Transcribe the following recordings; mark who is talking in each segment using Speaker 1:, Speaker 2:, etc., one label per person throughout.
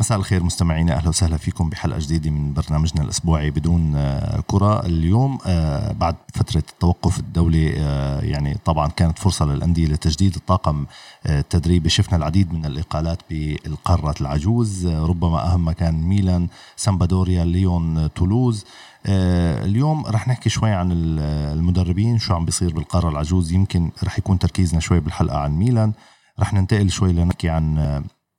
Speaker 1: مساء الخير مستمعينا أهلا وسهلا فيكم بحلقة جديدة من برنامجنا الأسبوعي بدون آه، كرة. اليوم آه، بعد فترة التوقف الدولي آه، يعني طبعا كانت فرصة للأندية لتجديد الطاقم التدريبي. شفنا العديد من الإقالات بالقاره العجوز. ربما اهمها كان ميلان سامبادوريا ليون تولوز. اليوم رح نحكي شوي عن المدربين شو عم بيصير بالقارة العجوز. يمكن رح يكون تركيزنا شوي بالحلقة عن ميلان. رح ننتقل شوي لنحكي عن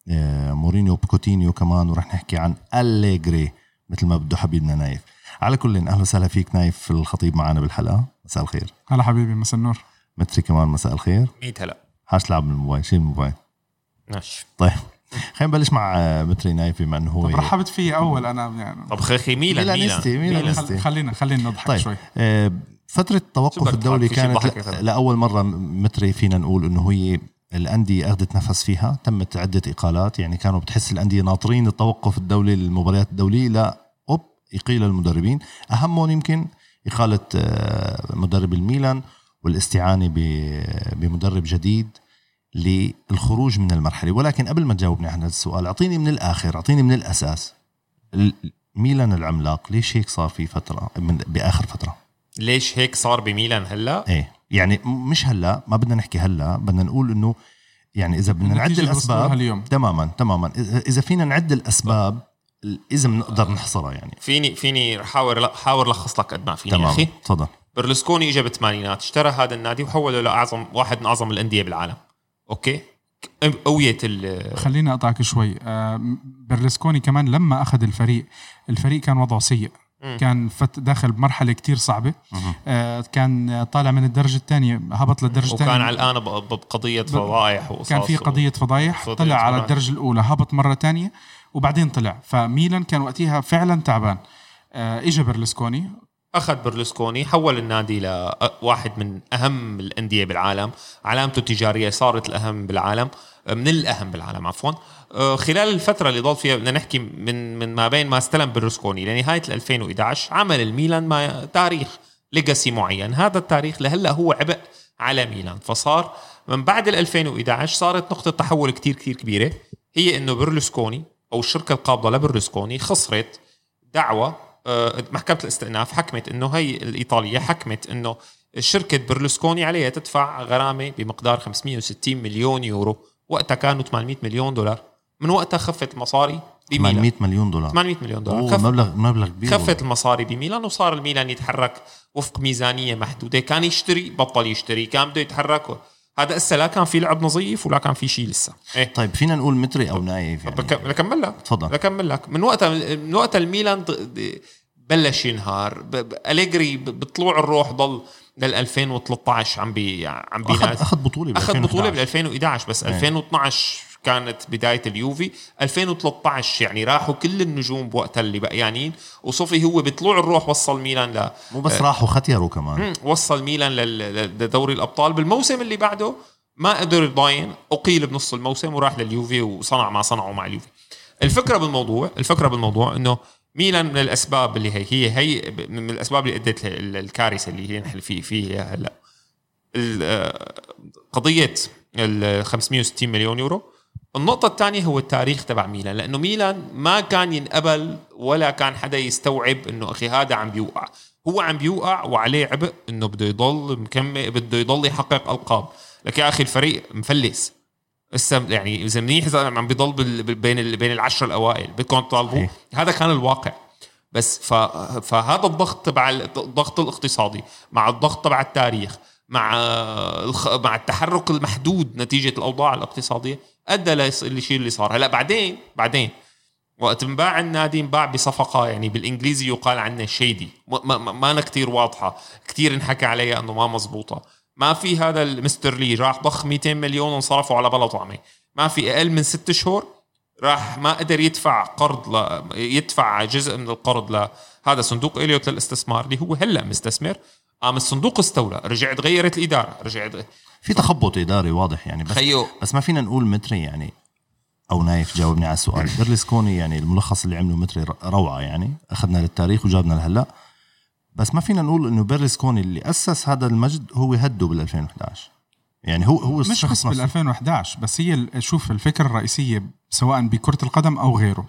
Speaker 1: مورينيو بكوتينيو كمان ورح نحكي عن أليجري مثل ما بده حبيبنا نايف. على كل أهلا وسهلا فيك نايف الخطيب معنا بالحلقة. مساء الخير.
Speaker 2: هلا حبيبي مساء النور.
Speaker 1: متري كمان مساء الخير.
Speaker 3: 100 هلا.
Speaker 1: حاش تلعب بالموبايل شيل الموبايل.
Speaker 3: ماشي.
Speaker 1: طيب خلينا نبلش مع آه، متري نايف بما إنه هو
Speaker 2: طب رحبت فيه أول أنا يعني.
Speaker 3: طب أخي ميلان
Speaker 1: ميلانيستي ميلانيستي.
Speaker 2: خلينا خلينا نضحك
Speaker 1: طيب.
Speaker 2: شوي.
Speaker 1: آه فترة التوقف الدولي كانت لأول مرة متري فينا نقول إنه هي الأندية أخذت نفس فيها تمت عدة إقالات يعني كانوا بتحس الأندية ناطرين التوقف الدولي للمباريات الدولية لا أوب يقيل المدربين. أهمهم يمكن إقالة آه، مدرب الميلان والاستعانة بمدرب جديد للخروج من المرحلة. ولكن قبل ما تجاوبني عن هذا السؤال أعطيني من الآخر أعطيني من الأساس. ميلان العملاق ليش هيك صار في فترة من بآخر فترة؟
Speaker 3: ليش هيك صار بميلان هلأ؟
Speaker 1: إيه. يعني مش هلا ما بدنا نحكي هلا بدنا نقول إنه يعني إذا بدنا نعد الاسباب اليوم. تماما تماما. إذا فينا نعد الأسباب إذا بنقدر نحصرها يعني.
Speaker 3: فيني فيني حاول حاول لخص لك قد ما فيني تمام. أخي.
Speaker 1: تفضل.
Speaker 3: برلسكوني اجى بالثمانينات اشترى هذا النادي وحوله لاعظم واحد من أعظم الأندية بالعالم. أوكي؟ قوية ال
Speaker 2: خليني أقطعك شوي. آه، برلسكوني كمان لما أخذ الفريق الفريق كان وضعه سيء. كان فت داخل بمرحلة كتير صعبة. آه كان طالع من الدرجة الثانية هبط للدرجة
Speaker 3: الثانية وكان علقان بقضية فضايح
Speaker 2: كان في قضية فضايح طلع على الدرجة الأولى هبط مرة ثانية وبعدين طلع. فميلان كان وقتها فعلا تعبان. آه اجى برلسكوني.
Speaker 3: أخذ برلسكوني حول النادي لواحد من أهم الأندية بالعالم. علامته التجارية صارت الأهم بالعالم من الأهم بالعالم عفوا. آه، خلال الفترة اللي ضل فيها بدنا نحكي من من ما بين ما استلم برلسكوني لنهاية 2011 عمل الميلان ما تاريخ legacy معين. هذا التاريخ لهلأ هو عبء على ميلان. فصار من بعد 2011 صارت نقطة تحول كتير كتير كبيرة. هي إنه برلسكوني أو الشركة القابضة لبرلسكوني خسرت دعوة آه، محكمة الاستئناف حكمت إنه هي الإيطالية حكمت إنه شركة برلسكوني عليها تدفع غرامة بمقدار 560 مليون يورو. وقتها كانوا 800 مليون دولار. من وقتها خفت المصاري
Speaker 1: بميلان. 800 مليون دولار.
Speaker 3: 800 مليون دولار.
Speaker 1: خف... مبلغ مبلغ كبير
Speaker 3: خفت المصاري بميلان وصار الميلان يتحرك وفق ميزانية محدودة. كان يشتري بطل يشتري كان بده يتحرك. هذا هسه لا كان في لعب نظيف ولا كان في شيء لسه.
Speaker 1: إيه؟ طيب فينا نقول متري أو نايف يعني.
Speaker 3: لكمل لك.
Speaker 1: تفضل.
Speaker 3: لكمل لك. من وقتها من وقتها الميلان بلش ينهار. أليجري بطلوع الروح ضل لل 2013 عم بي عم
Speaker 1: بينادي أخذ بطولة
Speaker 3: أخذ بطولة بال 2011 بس 2012 كانت بداية اليوفي. 2013 يعني راحوا كل النجوم بوقتها اللي بقيانين وصفي هو بطلوع الروح وصل ميلان ل
Speaker 1: مو بس راحوا ختيروا كمان.
Speaker 3: وصل ميلان لدوري الأبطال. بالموسم اللي بعده ما قدر يضاين أقيل بنص الموسم وراح لليوفي وصنع ما صنعه مع اليوفي. الفكرة بالموضوع الفكرة بالموضوع إنه ميلان من الأسباب اللي هي هي هي من الأسباب اللي أدت الكارثة اللي هي نحن في فيها هلأ. قضية ال 560 مليون يورو. النقطة الثانية هو التاريخ تبع ميلان لأنه ميلان ما كان ينقبل ولا كان حدا يستوعب أنه أخي هذا عم بيوقع. هو عم بيوقع وعليه عبء أنه بده يضل مكمل بده يضل يحقق ألقاب. لك يا أخي الفريق مفلس. هسه يعني إذا منيح عم بيضل بين بين العشرة الأوائل بدكم تطالبوا هذا كان الواقع. بس فهذا الضغط تبع الضغط الاقتصادي مع الضغط تبع التاريخ مع مع التحرك المحدود نتيجة الأوضاع الاقتصادية. أدى للشيء اللي صار. هلأ بعدين بعدين وقت انباع النادي انباع بصفقة يعني بالإنجليزي يقال عنه شيدي ما, ما, ما كتير واضحة. كتير انحكى عليها أنه ما مزبوطة. ما في هذا المستر لي راح ضخ 200 مليون وانصرفوا على بلا طعمة. ما في أقل من ست شهور راح ما قدر يدفع قرض ل... يدفع جزء من القرض لهذا صندوق إليوت للاستثمار اللي هو هلأ مستثمر. قام الصندوق استولى رجع تغيرت الإدارة رجع
Speaker 1: في تخبط إداري واضح يعني بس خيو. بس ما فينا نقول متري يعني أو نايف جاوبني على السؤال. بيرلسكوني يعني الملخص اللي عمله متري روعة يعني أخذنا للتاريخ وجابنا لهلأ. بس ما فينا نقول إنه بيرلسكوني اللي أسس هذا المجد هو هده بال 2011 يعني هو هو
Speaker 2: مش بس بال
Speaker 1: نفسه
Speaker 2: 2011 بس هي شوف الفكرة الرئيسية سواء بكرة القدم أو غيره.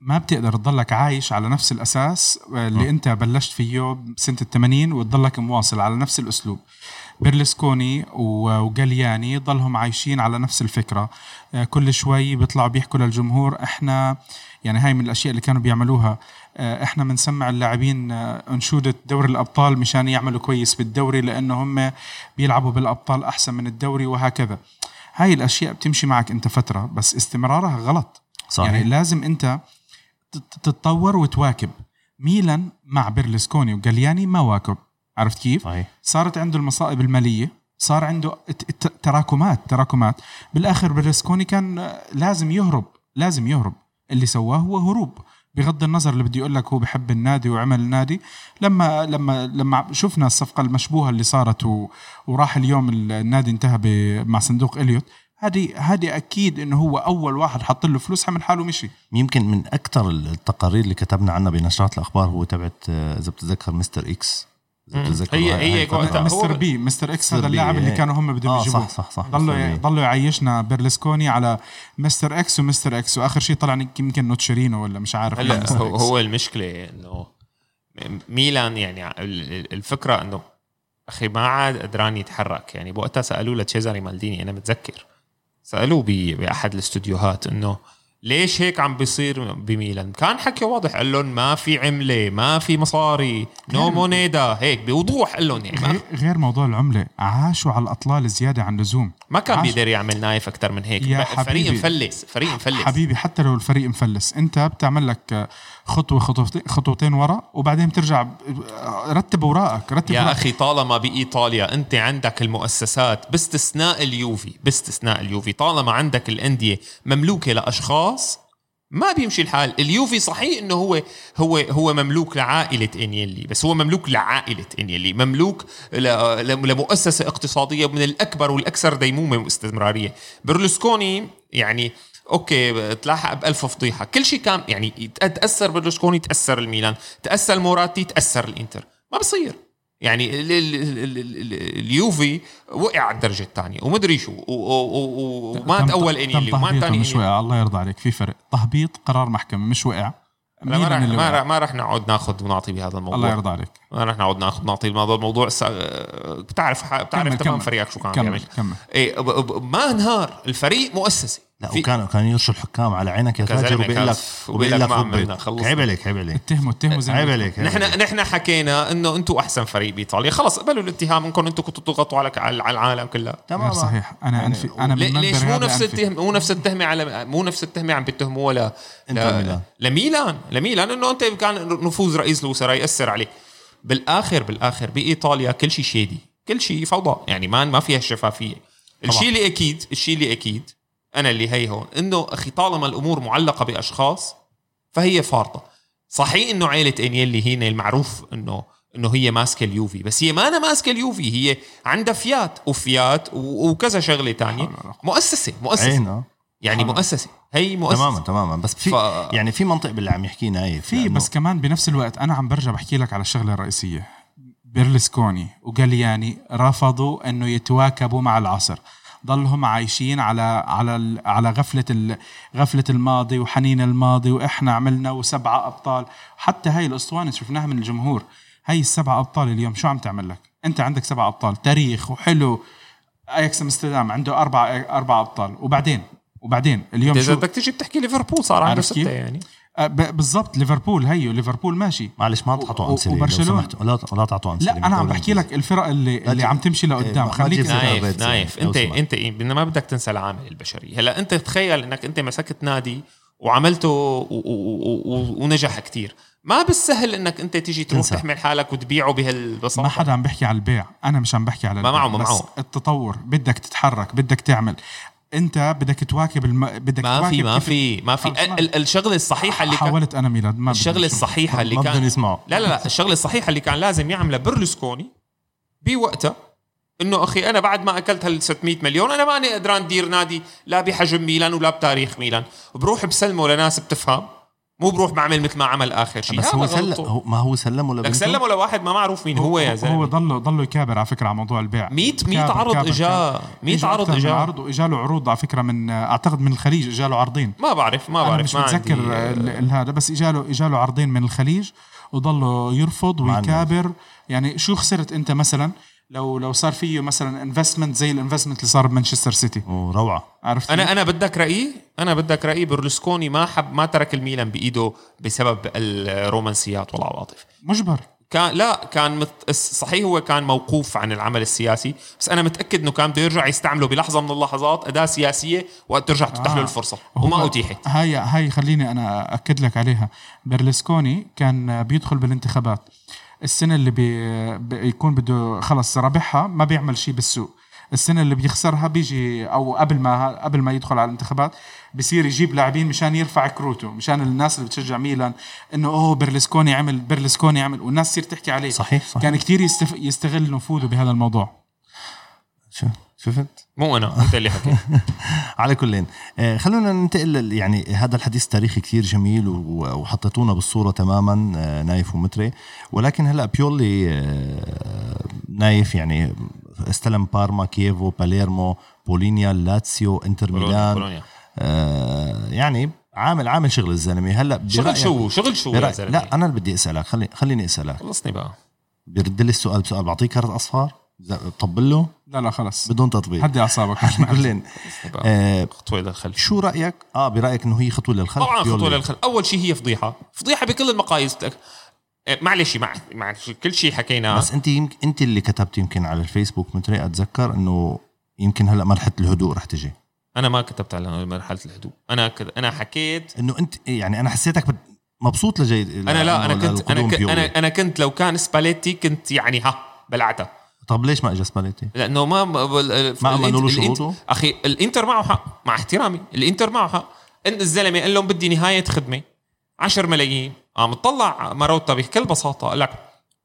Speaker 2: ما بتقدر تضلك عايش على نفس الأساس اللي
Speaker 1: م.
Speaker 2: أنت بلشت فيه بسنه ال 80 وتضلك مواصل على نفس الأسلوب. بيرلسكوني وجالياني ضلهم عايشين على نفس الفكرة. آه، كل شوي بيطلعوا بيحكوا للجمهور إحنا يعني هاي من الأشياء اللي كانوا بيعملوها. آه، إحنا بنسمع اللاعبين آه، أنشودة دوري الأبطال مشان يعملوا كويس بالدوري لأنه هم بيلعبوا بالأبطال أحسن من الدوري وهكذا. هاي الأشياء بتمشي معك أنت فترة بس استمرارها غلط.
Speaker 1: صحيح.
Speaker 2: يعني لازم أنت تتطور وتواكب. ميلان مع بيرلسكوني وجالياني ما واكب. عرفت كيف؟
Speaker 1: صحيح.
Speaker 2: صارت عنده المصائب المالية صار عنده تراكمات تراكمات. بالآخر بيرلسكوني كان آه، لازم يهرب لازم يهرب. اللي سواه هو هروب. بغض النظر اللي بدي أقول لك هو بحب النادي وعمل النادي. لما لما لما شفنا الصفقة المشبوهة اللي صارت و... وراح اليوم النادي انتهى. مع صندوق إليوت هذه هذه أكيد إنه هو أول واحد حط له فلوس حمل حاله مشي
Speaker 1: يمكن من أكثر التقارير اللي كتبنا عنها بنشرات الأخبار هو تبعت آه، إذا بتتذكر مستر إكس إذا
Speaker 3: مم.
Speaker 1: بتتذكر
Speaker 3: هي- هي
Speaker 2: مستر بي مستر إكس
Speaker 1: مستر
Speaker 2: هذا اللاعب اللي
Speaker 1: إيه.
Speaker 2: كانوا هم بدهم
Speaker 1: آه
Speaker 2: يجيبوه
Speaker 1: صح صح صح
Speaker 2: ضلوا. ضلوا يعيشنا بيرلسكوني على مستر إكس ومستر إكس وآخر شيء طلع يمكن نوتشيرينو ولا مش عارف
Speaker 3: هلا
Speaker 2: مستر
Speaker 3: هو. هو المشكلة إنه ميلان يعني ال- ال- الفكرة إنه أخي ما عاد قدران يتحرك يعني بوقتها سألوه لتشيزاري مالديني أنا متذكر سألوه بأحد الاستوديوهات إنه ليش هيك عم بيصير بميلان؟ كان حكي واضح قال لهم ما في عملة ما في مصاري
Speaker 2: no
Speaker 3: moneda هيك بوضوح قال لهم يعني
Speaker 2: غير- غير موضوع العملة عاشوا على الأطلال زيادة عن اللزوم.
Speaker 3: ما كان بيقدر يعمل نايف أكثر من هيك.
Speaker 2: يا
Speaker 3: فريق. مفلس فريق مفلس.
Speaker 2: حبيبي حتى لو الفريق مفلس. أنت بتعمل لك خطوه خطوتين خطوتين ورا وبعدين بترجع رتب اوراقك رتب
Speaker 3: يا
Speaker 2: أوراقك.
Speaker 3: أخي طالما بإيطاليا أنت عندك المؤسسات باستثناء اليوفي باستثناء اليوفي طالما عندك الأندية مملوكة لأشخاص ما بيمشي الحال اليوفي صحيح إنه هو هو هو مملوك لعائلة أنييلي بس هو مملوك لعائلة أنييلي مملوك لمؤسسة اقتصادية من الأكبر والأكثر ديمومة واستمرارية برلسكوني يعني okay تلاحق بألف فضيحة. كل شيء كان يعني تأثر برلسكوني تأثر الميلان تأثر موراتي تأثر الإنتر. ما بصير. يعني ال- ال- ال- ال- ال- اليوفي وقع على الدرجة الثانية. ومدري شو. و- و- و- وما
Speaker 2: تم-
Speaker 3: تأول
Speaker 2: تم
Speaker 3: أنييلي وما
Speaker 2: تهبيطه
Speaker 3: تاني
Speaker 2: مش. وقع. الله يرضى عليك. في فرق. تهبيط قرار محكمة. مش وقع.
Speaker 3: ما رح ما. رح ما رح نقعد ناخذ ونعطي بهذا
Speaker 2: الله
Speaker 3: الموضوع
Speaker 2: يرضى عليك.
Speaker 3: ما رح نقعد ناخذ نعطي بهذا الموضوع. سا... بتعرف ح- بتعرف
Speaker 2: كمل-
Speaker 3: تمام
Speaker 2: كمل.
Speaker 3: فريقك شو كان
Speaker 2: كمل
Speaker 3: بيعمل.
Speaker 2: كمل.
Speaker 3: إيه ب... ب... ما انهار. الفريق مؤسسه
Speaker 1: لا
Speaker 3: في-
Speaker 1: وكان كان يرشوا الحكام على عينك يا
Speaker 3: كزلمة
Speaker 1: فاجر وبيقول لك. وبيقول لك. عيب عليك عيب عليك.
Speaker 2: اتهموا اتهموا زي ما
Speaker 1: عيب. عليك.
Speaker 3: نحن نحن حكينا إنه أنتم أحسن فريق بإيطاليا. خلص قبلوا الاتهام. إنكم أنتم كنتوا تضغطوا على على العالم كلها
Speaker 1: تمام.
Speaker 2: صحيح. أنا
Speaker 1: يعني
Speaker 2: انفي أنا
Speaker 3: ليش مو نفس. التهم مو نفس التهمة على مو نفس التهمة عم بيتهموها ل...
Speaker 1: إنتر
Speaker 3: ل...
Speaker 1: ميلان.
Speaker 3: لميلان. لميلان. إنه أنت كان نفوذ رئيس الوزراء يأثر عليه. بالاخر بالآخر بإيطاليا كل شيء شيدي كل شيء فوضى. يعني ما ما فيها شفافية. الشيء اللي أكيد الشيء اللي أكيد أنا اللي هي هون. إنه أخي طالما الأمور معلقة بأشخاص فهي فارطه صحيح إنه عيلة انيلي هنا المعروف إنه إنه هي ماسكة اليوفي بس هي ما أنا ماسكة اليوفي هي عندها فيات وفيات وكذا شغلة تانية. مؤسسة مؤسسة.
Speaker 1: عينا
Speaker 3: يعني مؤسسة. هي مؤسسة.
Speaker 1: تماما تماما. بس في
Speaker 3: ف-
Speaker 1: يعني في منطق باللي عم يحكيه نايف
Speaker 2: في
Speaker 1: لأنه-
Speaker 2: بس كمان بنفس الوقت أنا عم برجع بحكي لك على الشغلة الرئيسية. بيرلسكوني وجالياني رفضوا إنه يتواكبوا مع العصر. ضلهم عايشين على على على غفلة غفلة الماضي وحنين الماضي وإحنا عملنا وسبعة أبطال. حتى هاي الأسطوانة شفناها من الجمهور هاي السبعة أبطال اليوم شو عم تعمل لك؟ أنت عندك سبعة أبطال تاريخ وحلو. أياكس أمستردام عنده أربع أربع أبطال. وبعدين؟ وبعدين؟ اليوم شو؟
Speaker 3: بدك تيجي بتحكي ليفربول صار عنده؟ ستة يعني.
Speaker 2: بالضبط ليفربول هيو ليفربول ماشي.
Speaker 1: معلش ما تعطوا امثله. سمحتوا. لا لا تعطوا امثله
Speaker 2: لا أنا عم بحكي لك الفرق اللي اللي عم تمشي لقدام.
Speaker 1: ما
Speaker 2: خليك
Speaker 1: نايف.
Speaker 3: نايف. انت. انت بدنا ما بدك تنسى العامل البشري. هلا أنت تخيل إنك أنت مسكت نادي وعملته ونجح كتير. ما بالسهل إنك أنت تيجي تروح
Speaker 1: تنسى.
Speaker 3: تحمل حالك وتبيعه بهالبساطة.
Speaker 2: ما حدا عم بحكي على البيع. أنا مش عم بحكي على
Speaker 3: ما
Speaker 2: البيع
Speaker 3: معه- ما
Speaker 2: بس
Speaker 3: معه.
Speaker 2: التطور. بدك تتحرك بدك تعمل. انت بدك تواكب الم... بدك
Speaker 3: ما
Speaker 2: تواكب
Speaker 3: في ما في. ما في ال- الشغلة الصحيحة اللي كان
Speaker 2: حاولت أنا ميلاد ما الشغلة.
Speaker 3: الصحيحة اللي كان
Speaker 1: يسمعوا
Speaker 3: لا لا لا الشغلة الصحيحة اللي كان لازم يعملها برلسكوني بوقتها إنه أخي أنا بعد ما أكلت هال 600 مليون أنا ماني قدران ادير نادي لا بحجم ميلان ولا بتاريخ ميلان. بروح بسلمه لناس بتفهم مو بروح بعمل مثل ما عمل آخر شيء.
Speaker 1: بس هو سلم. هو ما هو سلمه
Speaker 3: لك
Speaker 1: لبنته
Speaker 3: سلموا لواحد ما معروف مين هو يا
Speaker 2: هو
Speaker 3: زلمة.
Speaker 2: ضله ضله يكابر على فكرة على موضوع البيع.
Speaker 3: 100 100
Speaker 2: كابر-
Speaker 3: عرض
Speaker 2: كابر.
Speaker 3: 100
Speaker 2: إجا
Speaker 3: عرض اجاه
Speaker 2: عرض واجا له عروض على فكرة من أعتقد من الخليج إجا له عرضين.
Speaker 3: ما بعرف ما بعرف
Speaker 2: مش
Speaker 3: ما
Speaker 2: متذكر هذا بس إجا له إجا له عرضين من الخليج وضله يرفض ويكابر. يعني شو خسرت أنت مثلا؟ لو لو صار فيه مثلا investment زي ال investment اللي صار بمانشستر سيتي.
Speaker 1: وروعه
Speaker 2: عرفت أنا؟
Speaker 3: أنا بدك رأيي أنا بدك رأيي برلسكوني ما حب ما ترك الميلان بإيده بسبب الرومانسيات والعواطف
Speaker 2: مجبر.
Speaker 3: كان لا كان مت... صحيح هو كان موقوف عن العمل السياسي بس أنا متأكد إنه كان بده يرجع يستعمله بلحظة من اللحظات أداة سياسية وقت ترجع تتاح له
Speaker 2: آه. الفرصة.
Speaker 3: وما أتيحت.
Speaker 2: هاي هاي خليني أنا أكد لك عليها. برلسكوني كان بيدخل بالانتخابات. السنة اللي بي بيكون بده خلص ربحها ما بيعمل شيء بالسوق. السنة اللي بيخسرها بيجي أو قبل ما قبل ما يدخل على الانتخابات بصير يجيب لاعبين مشان يرفع كروته مشان الناس اللي بتشجع ميلان إنه أوه برلسكوني عمل برلسكوني عمل. والناس تصير تحكي عليه.
Speaker 1: صحيح صحيح.
Speaker 2: كان يستف... يستغل نفوذه بهذا الموضوع.
Speaker 1: شو؟ شفت؟
Speaker 3: مو أنا أنت اللي حكيت.
Speaker 1: على كلين آه، خلونا ننتقل يعني هذا الحديث التاريخي كثير جميل وحطيتونا بالصورة تماما آه، نايف ومتري. ولكن هلا بيولي آه، نايف يعني استلم بارما كييفو باليرمو بولونيا لاتسيو انتر ميلان. آه، يعني عامل عامل شغل الزلمة. هلا
Speaker 3: شغل شو؟ شغل شو يا زلمة؟
Speaker 1: لا أنا اللي بدي أسألك خلي خليني أسألك.
Speaker 3: خلصني بقى.
Speaker 1: بيرد لي السؤال بسؤال بعطيه كارت اصفر بطبل له؟
Speaker 2: لا لا خلص
Speaker 1: بدون تطبيل.
Speaker 2: هدي
Speaker 3: أعصابك. بقى
Speaker 1: آه،
Speaker 3: خطوة للخلف
Speaker 1: شو رأيك؟ آه برأيك إنه هي خطوة للخلف
Speaker 3: طبعا. خطوة للخلف أول شيء هي فضيحة. فضيحة بكل المقاييس. إيه، معلش مع مع كل شيء حكيناه.
Speaker 1: بس أنت يمكن أنت اللي كتبت يمكن على الفيسبوك متري أتذكر إنه يمكن هلأ مرحلة الهدوء رح تجي.
Speaker 3: أنا ما كتبت على مرحلة الهدوء. أنا كد... أنا حكيت
Speaker 1: إنه انت يعني أنا حسيتك بت- مبسوط لـ
Speaker 3: إجا أنا لا أنا كنت
Speaker 1: أنا.
Speaker 3: أنا أنا كنت لو كان سباليتي كنت يعني ها بلعتها.
Speaker 1: طب ليش ما اجى سباليتي؟
Speaker 3: لأنه ما ما,
Speaker 1: أمنوا له شروطه؟
Speaker 3: أخي الإنتر معه حق مع احترامي الإنتر معه حق ان الزلمة قال لهم بدي نهاية خدمة 10 ملايين قام طلع ماروتا بكل بساطة قال لك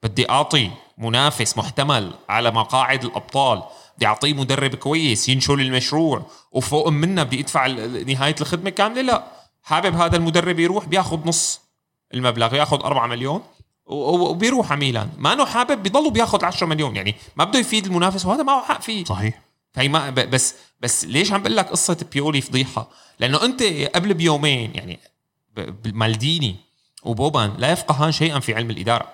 Speaker 3: بدي أعطي منافس محتمل على مقاعد الأبطال بدي أعطيه مدرب كويس ينشل المشروع وفوق منا بدي أدفع نهاية الخدمة كاملة لا حابب هذا المدرب يروح بياخذ نص المبلغ ياخذ 4 مليون وبيروح على ميلان ما إنه حابب بيضلوا بياخذ 10 مليون. يعني ما بده يفيد المنافس وهذا معه حق فيه.
Speaker 1: صحيح.
Speaker 3: فهي ما ب- بس بس ليش عم بقول لك قصة بيولي فضيحة؟ لأنه أنت قبل بيومين يعني مالديني وبوبان لا يفقهان شيئا في علم الإدارة.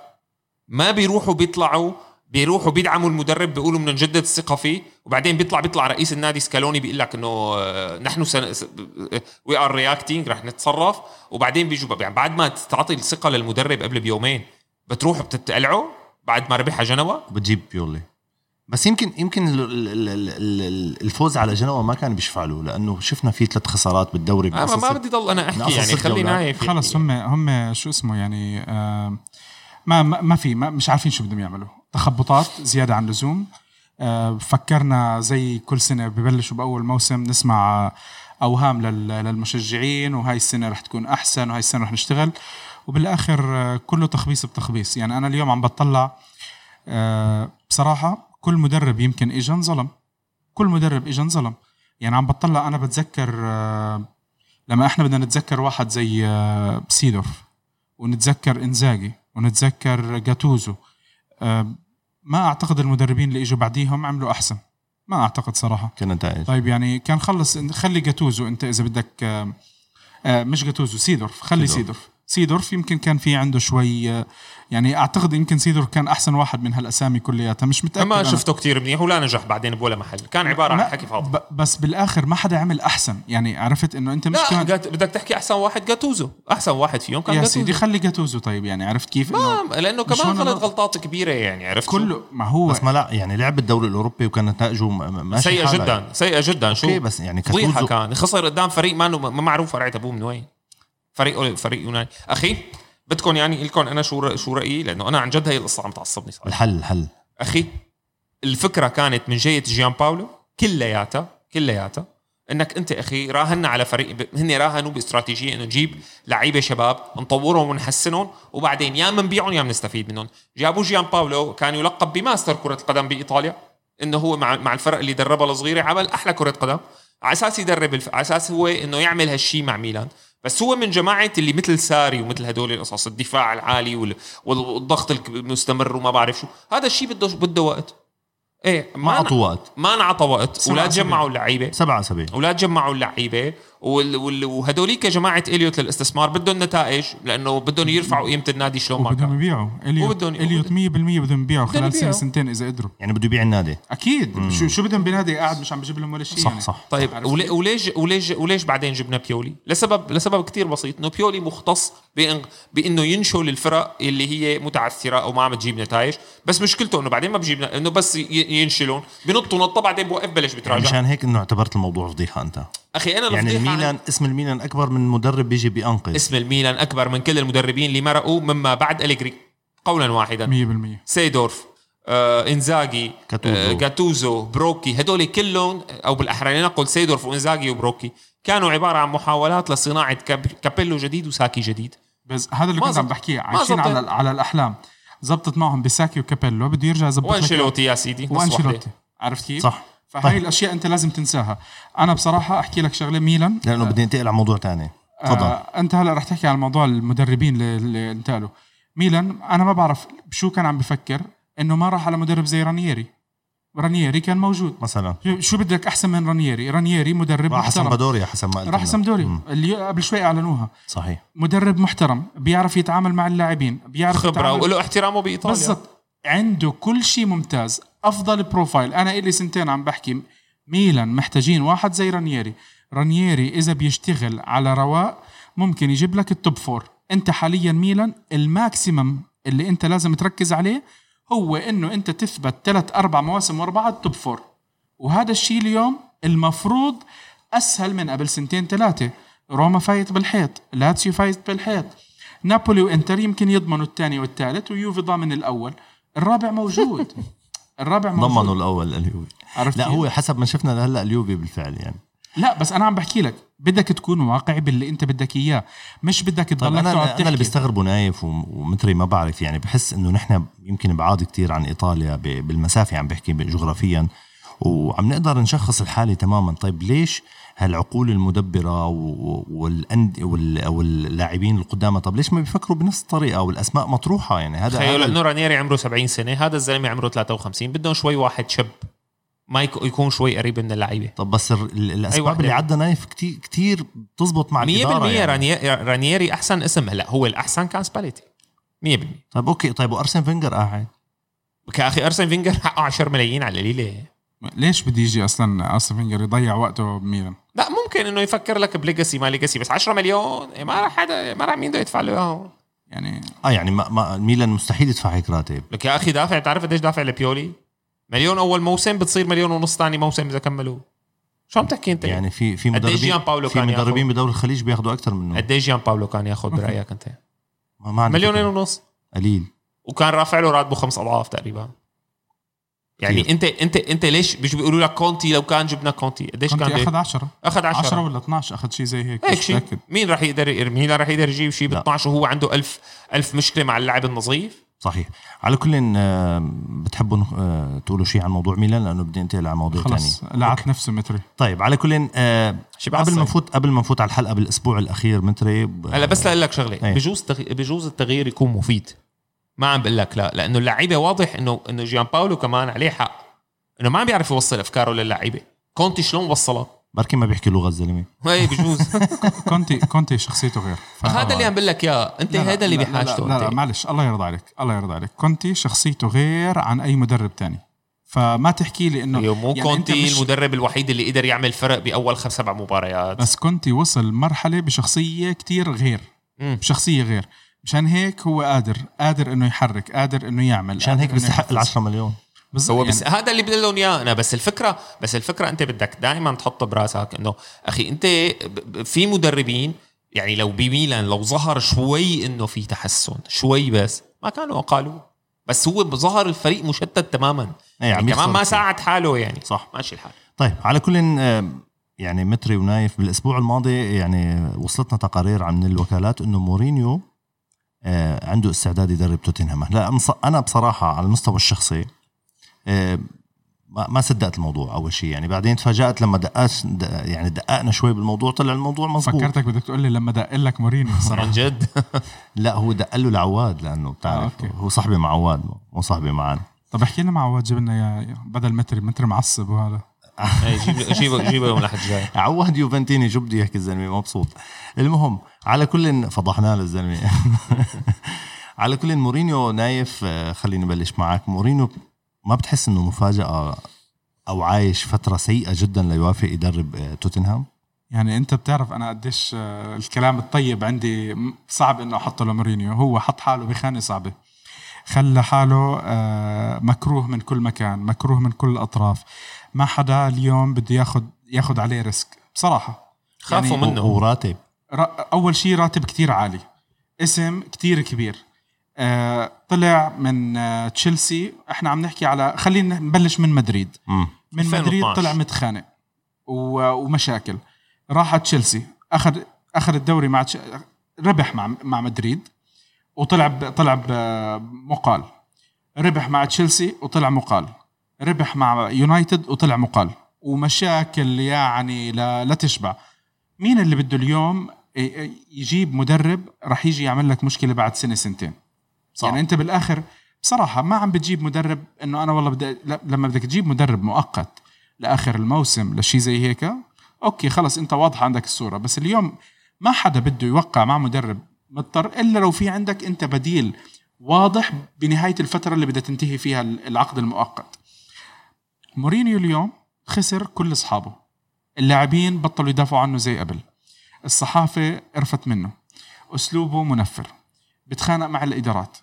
Speaker 3: ما بيروحوا بيطلعوا بيروحوا بيدعموا المدرب بيقولوا بدنا نجدد الثقة فيه وبعدين بيطلع بيطلع رئيس النادي سكاروني بيقول لك إنه آه، نحن we are reacting رح نتصرف. وبعدين بيجوا يعني بعد ما تعطي الثقة للمدرب قبل بيومين. بتروح بتتقلعوا بعد ما ربحها جنوا؟
Speaker 1: بتجيب بيولي. بس يمكن يمكن ال- ال- ال- ال- الفوز على جنوا ما كان بيشفع له لأنه شفنا فيه ثلاث خسارات بالدوري
Speaker 3: ما, ما بدي ضل أنا
Speaker 1: أحكي
Speaker 3: يعني خلي. نايف
Speaker 2: خلص
Speaker 3: يعني.
Speaker 2: هم هم شو اسمه يعني آه ما ما ما في ما مش عارفين شو بدهم يعملوا. تخبطات زيادة عن اللزوم. آه فكرنا زي كل سنة ببلشوا بأول موسم نسمع آه، أوهام لل- للمشجعين وهاي السنة رح تكون أحسن وهاي السنة رح نشتغل. وبالآخر آه، كله تخبيص بتخبيص. يعني أنا اليوم عم بطلع آه، بصراحة كل مدرب يمكن اجى انظلم. كل مدرب اجى انظلم. يعني عم بطلع أنا بتذكر آه، لما إحنا بدنا نتذكر واحد زي سيدورف ونتذكر إنزاجي ونتذكر جاتوزو ما أعتقد المدربين اللي إجوا بعديهم عملوا أحسن. ما أعتقد صراحة.
Speaker 1: كنتائج
Speaker 2: طيب يعني كان خلص خلي جاتوزو أنت إذا بدك مش جاتوزو سيدورف خلي
Speaker 1: سيدورف.
Speaker 2: سيدورف يمكن كان في عنده شوي يعني أعتقد يمكن سيدورف كان أحسن واحد من هالأسامي كلياتها مش متأكد
Speaker 3: ما. شفته كتير منيح ولا نجح بعدين بولا محل كان عبارة عن حكي فاضي
Speaker 2: ب- بس بالآخر ما حدا عمل أحسن يعني عرفت إنه أنت مش
Speaker 3: لا
Speaker 2: كان
Speaker 3: جات- بدك تحكي أحسن واحد جاتوزو أحسن واحد فيهم كان
Speaker 2: يا
Speaker 3: جاتوزو
Speaker 2: سيدي خلي جاتوزو طيب يعني عرفت كيف
Speaker 3: ما لأنه
Speaker 2: مش
Speaker 3: كمان غلط
Speaker 2: أنا-
Speaker 3: غلطات كبيرة يعني عرفت؟
Speaker 2: كله ما هو
Speaker 1: بس ما لا يعني لعب الدوري الاوروبي وكانت نتائجه م- ماشي سيئة
Speaker 3: جدا
Speaker 1: يعني.
Speaker 3: سيئة جدا شو
Speaker 1: بس يعني جاتوزو
Speaker 3: كان خسر قدام فريق ما ما معروف فرعه أبوه من وين فريق فريق يوناني أخي بدكم يعني لكم أنا شو رأ- شو رأيي؟ لأنه أنا عن جد هي القصة عم تعصبني صراحة.
Speaker 1: الحل الحل.
Speaker 3: أخي الفكرة كانت من جهه جيامباولو كلياتها كلياتها إنك أنت أخي راهنا على فريق هن راهنوا باستراتيجية إنه نجيب لعيبة شباب نطورهم ونحسنهم وبعدين يا منبيعهم يا بنستفيد منهم. جابوا جيامباولو كان يلقب بماستر كرة القدم بإيطاليا إنه هو مع مع الفرق اللي دربها الصغيرة عمل أحلى كرة قدم. على أساس يدرب الف... على أساس هو إنه يعمل هالشيء مع ميلان. بس هو من جماعة اللي مثل ساري ومثل هدول القصص الدفاع العالي وال- والضغط المستمر وما بعرف شو. هذا الشيء بده بده وقت. إيه
Speaker 1: ما اعطوا وقت.
Speaker 3: ما انعطى وقت. ولا
Speaker 2: أسابيع.
Speaker 3: جمعوا اللعيبة.
Speaker 1: سبع أسابيع.
Speaker 3: ولا تجمعوا اللعيبة. وهدوليك جماعة إليوت للاستثمار بدهم نتائج لأنه بدهم يرفعوا قيمة النادي شلون ما كان.
Speaker 2: يبيعوا.
Speaker 3: إليوت.
Speaker 2: إليوت 100% بدهم يبيعوا خلال
Speaker 3: سنة.
Speaker 2: سنتين إذا قدروا.
Speaker 1: يعني بده يبيع النادي.
Speaker 2: أكيد. شو شو بدهم بنادي قاعد مش عم بجيب لهم ولا شيء
Speaker 1: صح
Speaker 2: يعني.
Speaker 1: صح.
Speaker 3: طيب
Speaker 2: عرفت
Speaker 3: ولي-
Speaker 2: كيف؟
Speaker 3: وليش وليش وليش بعدين جبنا بيولي؟ لسبب لسبب كتير بسيط. إنه بيولي مختص بإن بإنه ينشل الفرق اللي هي متعثرة أو ما عم تجيب نتائج، بس مشكلته إنه بعدين ما بجيب إنه بس ينشلون بنطوا نطة بعدين بوقف بلش بتراجع.
Speaker 1: مشان هيك إنه اعتبرت الموضوع فضيحة أنت.
Speaker 3: أخي أنا
Speaker 1: يعني
Speaker 3: الفضيحة عن-
Speaker 1: الميلان اسم الميلان أكبر من مدرب بيجي بينقذ
Speaker 3: اسم الميلان أكبر من كل المدربين اللي مرقوا مما بعد أليجري قولا واحدا.
Speaker 2: 100%
Speaker 3: سيدورف آه إنزاجي
Speaker 1: جاتوزو.
Speaker 3: آه جاتوزو بروكي هدول كلهم أو بالأحرى لنقل سيدورف وإنزاجي وبروكي كانوا عبارة عن محاولات لصناعة كاب- كابيلو جديد وساكي جديد.
Speaker 2: بس هذا اللي كنت عم. بحكيه. عايشين. على على الأحلام. زبطت معهم بساكي وكابيلو. بده يرجع يزبط لك
Speaker 3: وانشيلوتي يا سيدي وأنشيلوتي.
Speaker 2: عرفت كيف؟
Speaker 1: صح.
Speaker 2: فهي
Speaker 1: طيب.
Speaker 2: الأشياء أنت لازم تنساها. أنا بصراحة أحكي لك شغلة ميلان.
Speaker 1: لأنه بدي أنتقل على موضوع تاني. تفضل.
Speaker 2: آه أنت هلأ رح تحكي عن موضوع المدربين اللي, اللي انتقلوا. ميلان أنا ما بعرف شو كان عم بفكر إنه ما راح على مدرب زي رانييري. رانييري كان موجود.
Speaker 1: مثلا.
Speaker 2: شو- شو بدك أحسن من رانييري؟ رانييري مدرب
Speaker 1: راح
Speaker 2: محترم.
Speaker 1: سامبادوريا حسب ما قلت
Speaker 2: راح
Speaker 1: مم.
Speaker 2: اللي قبل شوي أعلنوها.
Speaker 1: صحيح.
Speaker 2: مدرب محترم بيعرف يتعامل مع اللاعبين بيعرف خبرة
Speaker 3: وله احترامه بإيطاليا.
Speaker 2: بالضبط. عنده كل شيء ممتاز. أفضل profile أنا إلي سنتين عم بحكي. ميلان محتاجين واحد زي رانييري. رانييري إذا بيشتغل على رواق ممكن يجيب لك ال top four أنت حاليا ميلان ال maximum اللي أنت لازم تركز عليه هو إنه أنت تثبت ثلاث أربع مواسم ورا بعض top four وهذا الشيء اليوم المفروض أسهل من قبل سنتين ثلاثة روما فايت بالحيط. لاتسيو فايت بالحيط. نابولي وإنتر يمكن يضمنوا الثاني والثالث ويوفي ضامن الأول. الرابع موجود. الرابع موجود
Speaker 1: ضمنوا الأول اليوفي.
Speaker 2: عرفت
Speaker 1: لا؟ هو حسب ما شفنا لهلأ اليوفي بالفعل يعني.
Speaker 2: لا بس أنا عم بحكي لك بدك تكون واقعي باللي أنت بدك إياه مش بدك
Speaker 1: طيب
Speaker 2: تضلك
Speaker 1: أنا
Speaker 2: تقعد
Speaker 1: أنا اللي بيستغربوا نايف وم- ومتري ما بعرف يعني بحس إنه نحن يمكن بعاد كتير عن إيطاليا بالمسافة عم بحكي جغرافيا. وعم نقدر نشخص الحالة تماما. طيب ليش هالعقول المدبرة والأند وال- واللاعبين القدامى؟ طب ليش ما بيفكروا بنفس الطريقة والأسماء مطروحة؟ يعني هذا
Speaker 3: تخيل انه رانيري عمره 70 سنة هذا الزلمة عمره 53 بدهم شوي واحد شب ما يك- يكون شوي قريب من اللعيبة.
Speaker 1: طب بس ال- ال- الاسباب
Speaker 3: واحدة.
Speaker 1: اللي عدى نايف كتير كتير بتزبط مع
Speaker 3: 100%
Speaker 1: الاداره يعني.
Speaker 3: رانييري أحسن اسم. هلا هو الأحسن كان سباليتي. 100%
Speaker 1: طيب okay طيب وأرسن فينجر قاعد
Speaker 3: كأخي أرسن فينجر حقه 10 ملايين على القليله
Speaker 2: ليش بدي يجي أصلا ارسن فينجر يضيع وقته بميلان؟
Speaker 3: لا ممكن إنه يفكر لك ب legacy ما legacy بس 10 مليون إيه، ما راح حدا ما راح مين بده يدفع له؟ اياهم
Speaker 2: يعني
Speaker 1: آه يعني ما, ما ميلان مستحيل يدفع هيك راتب.
Speaker 3: لك يا أخي دافع بتعرف قديش دافع لبيولي؟ مليون أول موسم بتصير مليون ونص ثاني موسم إذا كملوا شو عم تحكي أنت؟
Speaker 1: يعني في في
Speaker 3: قديش
Speaker 1: مدربين
Speaker 3: جيان باولو
Speaker 1: في
Speaker 3: كان
Speaker 1: مدربين؟ بدوري الخليج بياخذوا أكثر منه.
Speaker 3: قديش جيان باولو كان ياخذ برأيك أنت؟
Speaker 1: ما
Speaker 3: مليونين. ونص.
Speaker 1: قليل.
Speaker 3: وكان رافع له راتبه خمس أضعاف تقريبا. يعني
Speaker 1: كتير.
Speaker 3: انت انت انت ليش مش بيقولوا لك كونتي؟ لو كان جبنا كونتي قديش كان
Speaker 2: أخذ
Speaker 3: بي-
Speaker 2: 10
Speaker 3: أخذ 10
Speaker 2: 10 ولا 12 أخذ شيء زي هيك
Speaker 3: هيك شيء. مين راح يقدر يرمي؟ مين راح يقدر يجيب شيء ب
Speaker 1: لا.
Speaker 3: 12 وهو عنده ألف ألف مشكلة مع اللاعب النظيف؟
Speaker 1: صحيح. على كل آه، بتحبوا آه، تقولوا شيء عن موضوع ميلان؟ لأنه بدي انتقل على موضوع ثاني
Speaker 2: خلص لعت نفسه متري.
Speaker 1: طيب على كل آه، قبل ما. نفوت قبل ما نفوت على الحلقة بالأسبوع الأخير متري
Speaker 3: هلا بس لأقول لك شغلة.
Speaker 1: إيه.
Speaker 3: بجوز. بجوز التغيير يكون مفيد. ما عم بقول لك لا لأنه اللعيبة واضح إنه إنه جيان باولو كمان عليه حق. إنه ما عم بيعرف يوصل أفكاره للعيبة. كونتي شلون وصلها
Speaker 1: بركي ما بيحكي لغة الزلمة.
Speaker 3: هي بجوز.
Speaker 2: كونتي كونتي شخصيته غير.
Speaker 3: هذا اللي عم بقول لك
Speaker 2: إياه. أنت
Speaker 3: هذا اللي بحاجته
Speaker 2: لا, لا, لا معلش الله يرضى عليك الله يرضى عليك. كونتي شخصيته غير عن أي مدرب تاني. فما تحكي لي إنه
Speaker 3: أيوه، مو
Speaker 2: يعني
Speaker 3: كونتي
Speaker 2: مش-
Speaker 3: المدرب الوحيد اللي قدر يعمل فرق بأول خمس سبع مباريات.
Speaker 2: بس كونتي وصل مرحلة بشخصية كتير غير
Speaker 3: مم.
Speaker 2: بشخصية غير. مشان هيك هو قادر قادر إنه يحرك قادر إنه يعمل
Speaker 1: مشان هيك بيستحق. ال 10 مليون
Speaker 2: بالضبط
Speaker 3: هو
Speaker 2: يعني
Speaker 3: بس هذا اللي بدي لهم إياه أنا بس الفكرة بس الفكرة أنت بدك دائما تحط براسك إنه أخي أنت في مدربين يعني لو بميلان لو ظهر شوي إنه في تحسن شوي بس ما كانوا قالوا بس هو ظهر الفريق مشتت تماما
Speaker 1: إيه،
Speaker 3: يعني كمان ما. ساعد حاله يعني
Speaker 1: صح.
Speaker 3: ماشي الحال
Speaker 1: طيب على كل يعني متري ونايف بالأسبوع الماضي يعني وصلتنا تقارير عن الوكالات إنه مورينيو عنده استعداد يدرب توتنهام. لا أنا بصراحة على المستوى الشخصي آه، ما, ما صدقت الموضوع أول شيء. يعني بعدين تفاجأت لما دقاش دق يعني دققنا شوي بالموضوع طلع الموضوع مزبوط
Speaker 2: فكرتك بدك تقول لي لما دق لك مورينيو
Speaker 3: عن
Speaker 2: صراحة
Speaker 3: جد؟
Speaker 1: لا هو دق له لعواد لأنه بتعرف
Speaker 2: آه، okay.
Speaker 1: هو صاحبي مع عواد مو صاحبي معنا.
Speaker 2: طب احكي لنا مع عواد جيب لنا يا يا- بدل متري متري معصب وهذا.
Speaker 3: إيه، جيب جيب جيب يوم الاحد الجاي
Speaker 1: عواد يوفنتيني شو بده يحكي الزلمة؟ مبسوط. المهم على كل فضحناه للزلمه على كل مورينيو نايف آه، خليني نبلش معك. مورينيو ما بتحس إنه مفاجأة أو عايش فترة سيئة جدا ليوافق يدرب آه، توتنهام؟
Speaker 2: يعني أنت بتعرف أنا قديش آه، الكلام الطيب عندي صعب إنه أحطه لمورينيو. هو حط حاله بخانة صعبة. خلى حاله مكروه من كل مكان مكروه من كل الأطراف. ما حدا اليوم بده ياخذ ياخذ عليه ريسك. بصراحة.
Speaker 3: خافوا
Speaker 2: يعني
Speaker 3: منه.
Speaker 1: وراتب.
Speaker 2: را- أول شيء راتب كتير عالي. اسم كتير كبير. آه، طلع من آه، تشيلسي. إحنا عم نحكي على خلينا نبلش من مدريد.
Speaker 1: مم.
Speaker 2: من مدريد
Speaker 3: 2012.
Speaker 2: طلع متخانق. ومشاكل. راح على تشيلسي. اخذ أخذ الدوري مع تش... ربح مع مع مدريد. وطلع ب... طلع بمقال ربح مع تشيلسي وطلع مقال. ربح مع يونايتد وطلع مقال. ومشاكل يعني لا, لا تشبع. مين اللي بده اليوم يجيب مدرب راح يجي يعمل لك مشكلة بعد سنة سنتين؟
Speaker 1: صح.
Speaker 2: يعني انت بالآخر بصراحة ما عم بتجيب مدرب إنه أنا والله بدي لما بدك تجيب مدرب مؤقت لآخر الموسم لشيء زي هيك أوكي خلص أنت واضحة عندك الصورة. بس اليوم ما حدا بده يوقع مع مدرب مضطر إلا لو في عندك أنت بديل واضح بنهاية الفترة اللي بدها تنتهي فيها العقد المؤقت. مورينيو اليوم خسر كل أصحابه. اللاعبين بطلوا يدافعوا عنه زي قبل. الصحافة قرفت منه. أسلوبه منفر. بتخانق مع الإدارات.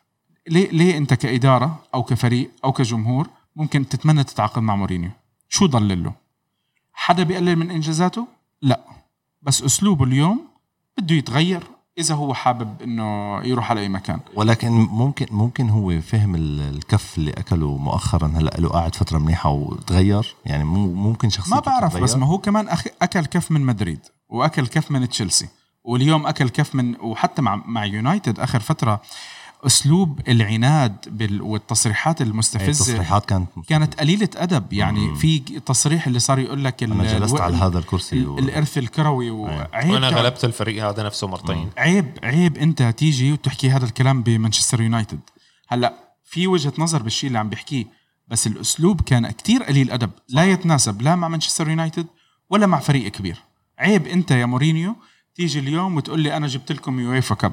Speaker 2: ليه ليه أنت كإدارة أو كفريق أو كجمهور ممكن تتمنى تتعاقد مع مورينيو؟ شو ضل له؟ حدا بيقلل من إنجازاته؟ لا. بس أسلوبه اليوم بده يتغير إذا هو حابب إنه يروح على أي مكان
Speaker 1: ولكن ممكن ممكن هو فهم ال- الكف اللي أكله مؤخرا هلأ له قاعد فترة منيحة وتغير يعني ممكن شخصيته
Speaker 2: ما بعرف
Speaker 1: تتغير.
Speaker 2: بس ما هو كمان أخ... أكل كف من مدريد وأكل كف من تشيلسي واليوم أكل كف من وحتى مع مع يونايتد آخر فترة أسلوب العناد بال... والتصريحات
Speaker 1: هي
Speaker 2: المستفزة
Speaker 1: التصريحات كانت
Speaker 2: كانت قليلة أدب. يعني في تصريح اللي صار يقول لك
Speaker 1: أنا جلست
Speaker 2: الو-
Speaker 1: على هذا الكرسي
Speaker 2: ال-
Speaker 1: و...
Speaker 2: الإرث الكروي وعيب
Speaker 3: وأنا
Speaker 2: تع-
Speaker 3: غلبت الفريق هذا نفسه مرتين.
Speaker 2: عيب عيب أنت تيجي وتحكي هذا الكلام بمانشستر يونايتد. هلأ في وجهة نظر بالشيء اللي عم بيحكيه بس الأسلوب كان كتير قليل أدب. لا يتناسب لا مع مانشستر يونايتد ولا مع فريق كبير. عيب أنت يا مورينيو تيجي اليوم وتقول لي أنا جبت لكم UEFA Cup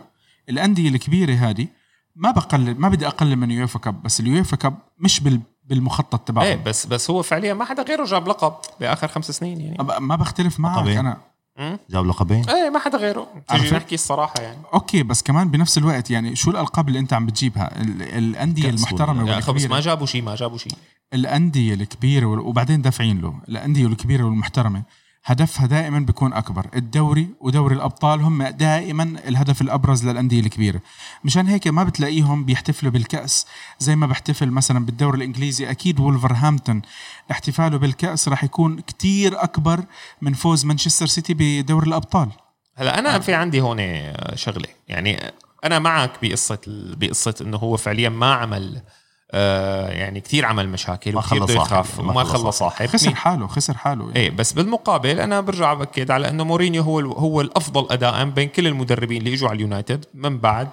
Speaker 2: الأندية الكبيرة هذه ما بقلل ما بدي اقلل من UEFA Cup بس ال UEFA Cup مش بال بالمخطط تبعهم
Speaker 3: إيه بس بس هو فعليا ما حدا غيره جاب لقب بآخر خمس سنين يعني.
Speaker 2: ما بختلف معك
Speaker 1: طبيعي.
Speaker 2: أنا
Speaker 1: جاب لقبين.
Speaker 3: إيه ما حدا غيره. تيجي؟ نحكي الصراحة يعني.
Speaker 2: okay بس كمان بنفس الوقت يعني شو الألقاب اللي أنت عم بتجيبها؟ ال- الأندية
Speaker 3: المحترمة أخي بس
Speaker 2: والكبيرة.
Speaker 3: ما جابوا شيء ما جابوا شيء
Speaker 2: الأندية الكبيرة وبعدين دافعين له. الأندية الكبيرة والمحترمة. هدفها دائما بيكون أكبر. الدوري ودوري الأبطال هم دائما الهدف الأبرز للأندية الكبيرة. مشان هيك ما بتلاقيهم بيحتفلوا بالكأس زي ما بحتفل مثلا بالدوري الإنجليزي. أكيد وولفرهامبتون احتفاله بالكأس راح يكون كتير أكبر من فوز مانشستر سيتي بدوري الأبطال.
Speaker 3: هلا أنا في عندي هون شغلة. يعني أنا معك بقصة بقصة إنه هو فعليا ما عمل آه يعني كثير عمل مشاكل وكثير بده. يخاف
Speaker 1: ما
Speaker 3: وما
Speaker 1: خلى
Speaker 3: صاحب
Speaker 2: خسر
Speaker 3: مين-
Speaker 2: حاله خسر حاله يعني.
Speaker 3: إيه بس بالمقابل أنا برجع بأكد على أنه مورينيو هو هو الأفضل أداء بين كل المدربين اللي إجوا على اليونايتد من بعد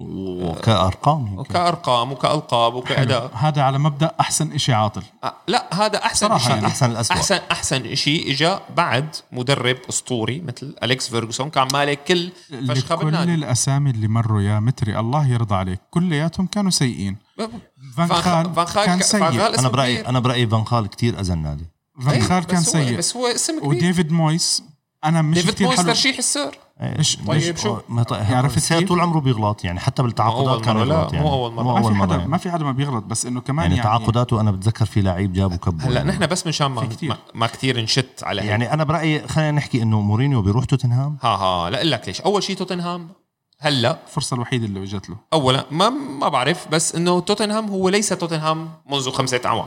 Speaker 1: وكأرقام يمكن.
Speaker 3: وكأرقام وكألقاب وكأداء.
Speaker 2: هذا على مبدأ أحسن إشي عاطل.
Speaker 3: لا هذا
Speaker 2: أحسن
Speaker 3: شيء
Speaker 2: يعني.
Speaker 1: أحسن الأسوأ.
Speaker 3: أحسن أحسن شيء اجى بعد مدرب أسطوري مثل أليكس فيرجسون كان مالك كل فشخة
Speaker 2: كل
Speaker 3: بالنادي.
Speaker 2: الأسامي اللي مروا يا متري الله يرضى عليك. كلياتهم كانوا سيئين. فان خال
Speaker 3: فان خال
Speaker 2: كان سيء.
Speaker 1: أنا
Speaker 3: برأيي.
Speaker 1: أنا برأيي فان خال كثير أذى النادي.
Speaker 2: فان
Speaker 3: إيه،
Speaker 2: خال كان سيء.
Speaker 3: بس هو اسم كبير.
Speaker 2: وديفيد مويس أنا مش
Speaker 3: ديفيد مويس ترشيح السير.
Speaker 2: مش
Speaker 3: طيب شو؟
Speaker 1: ما سير
Speaker 2: كيف؟
Speaker 1: طول عمره بيغلط يعني حتى بالتعاقدات كان يغلط يعني
Speaker 3: مو أول مرة.
Speaker 1: مو
Speaker 2: ما
Speaker 1: اول
Speaker 2: في
Speaker 1: مرة
Speaker 2: حدا
Speaker 1: يعني.
Speaker 2: ما في حدا ما بيغلط بس إنه كمان
Speaker 1: يعني,
Speaker 2: يعني,
Speaker 1: تعاقداته أنا بتذكر في لعيب جابه كبه
Speaker 3: هلا
Speaker 1: يعني.
Speaker 3: نحن بس مشان ما
Speaker 2: في كتير.
Speaker 3: ما, ما كثير نشت على هيك
Speaker 1: يعني أنا برأيي خلينا نحكي إنه مورينيو بيروح توتنهام
Speaker 3: ها ها لا لك ليش أول شيء توتنهام هلأ
Speaker 2: الفرصه الوحيدة اللي إجت له
Speaker 3: اولا ما ما بعرف بس إنه توتنهام هو ليس توتنهام منذ خمسة اعوام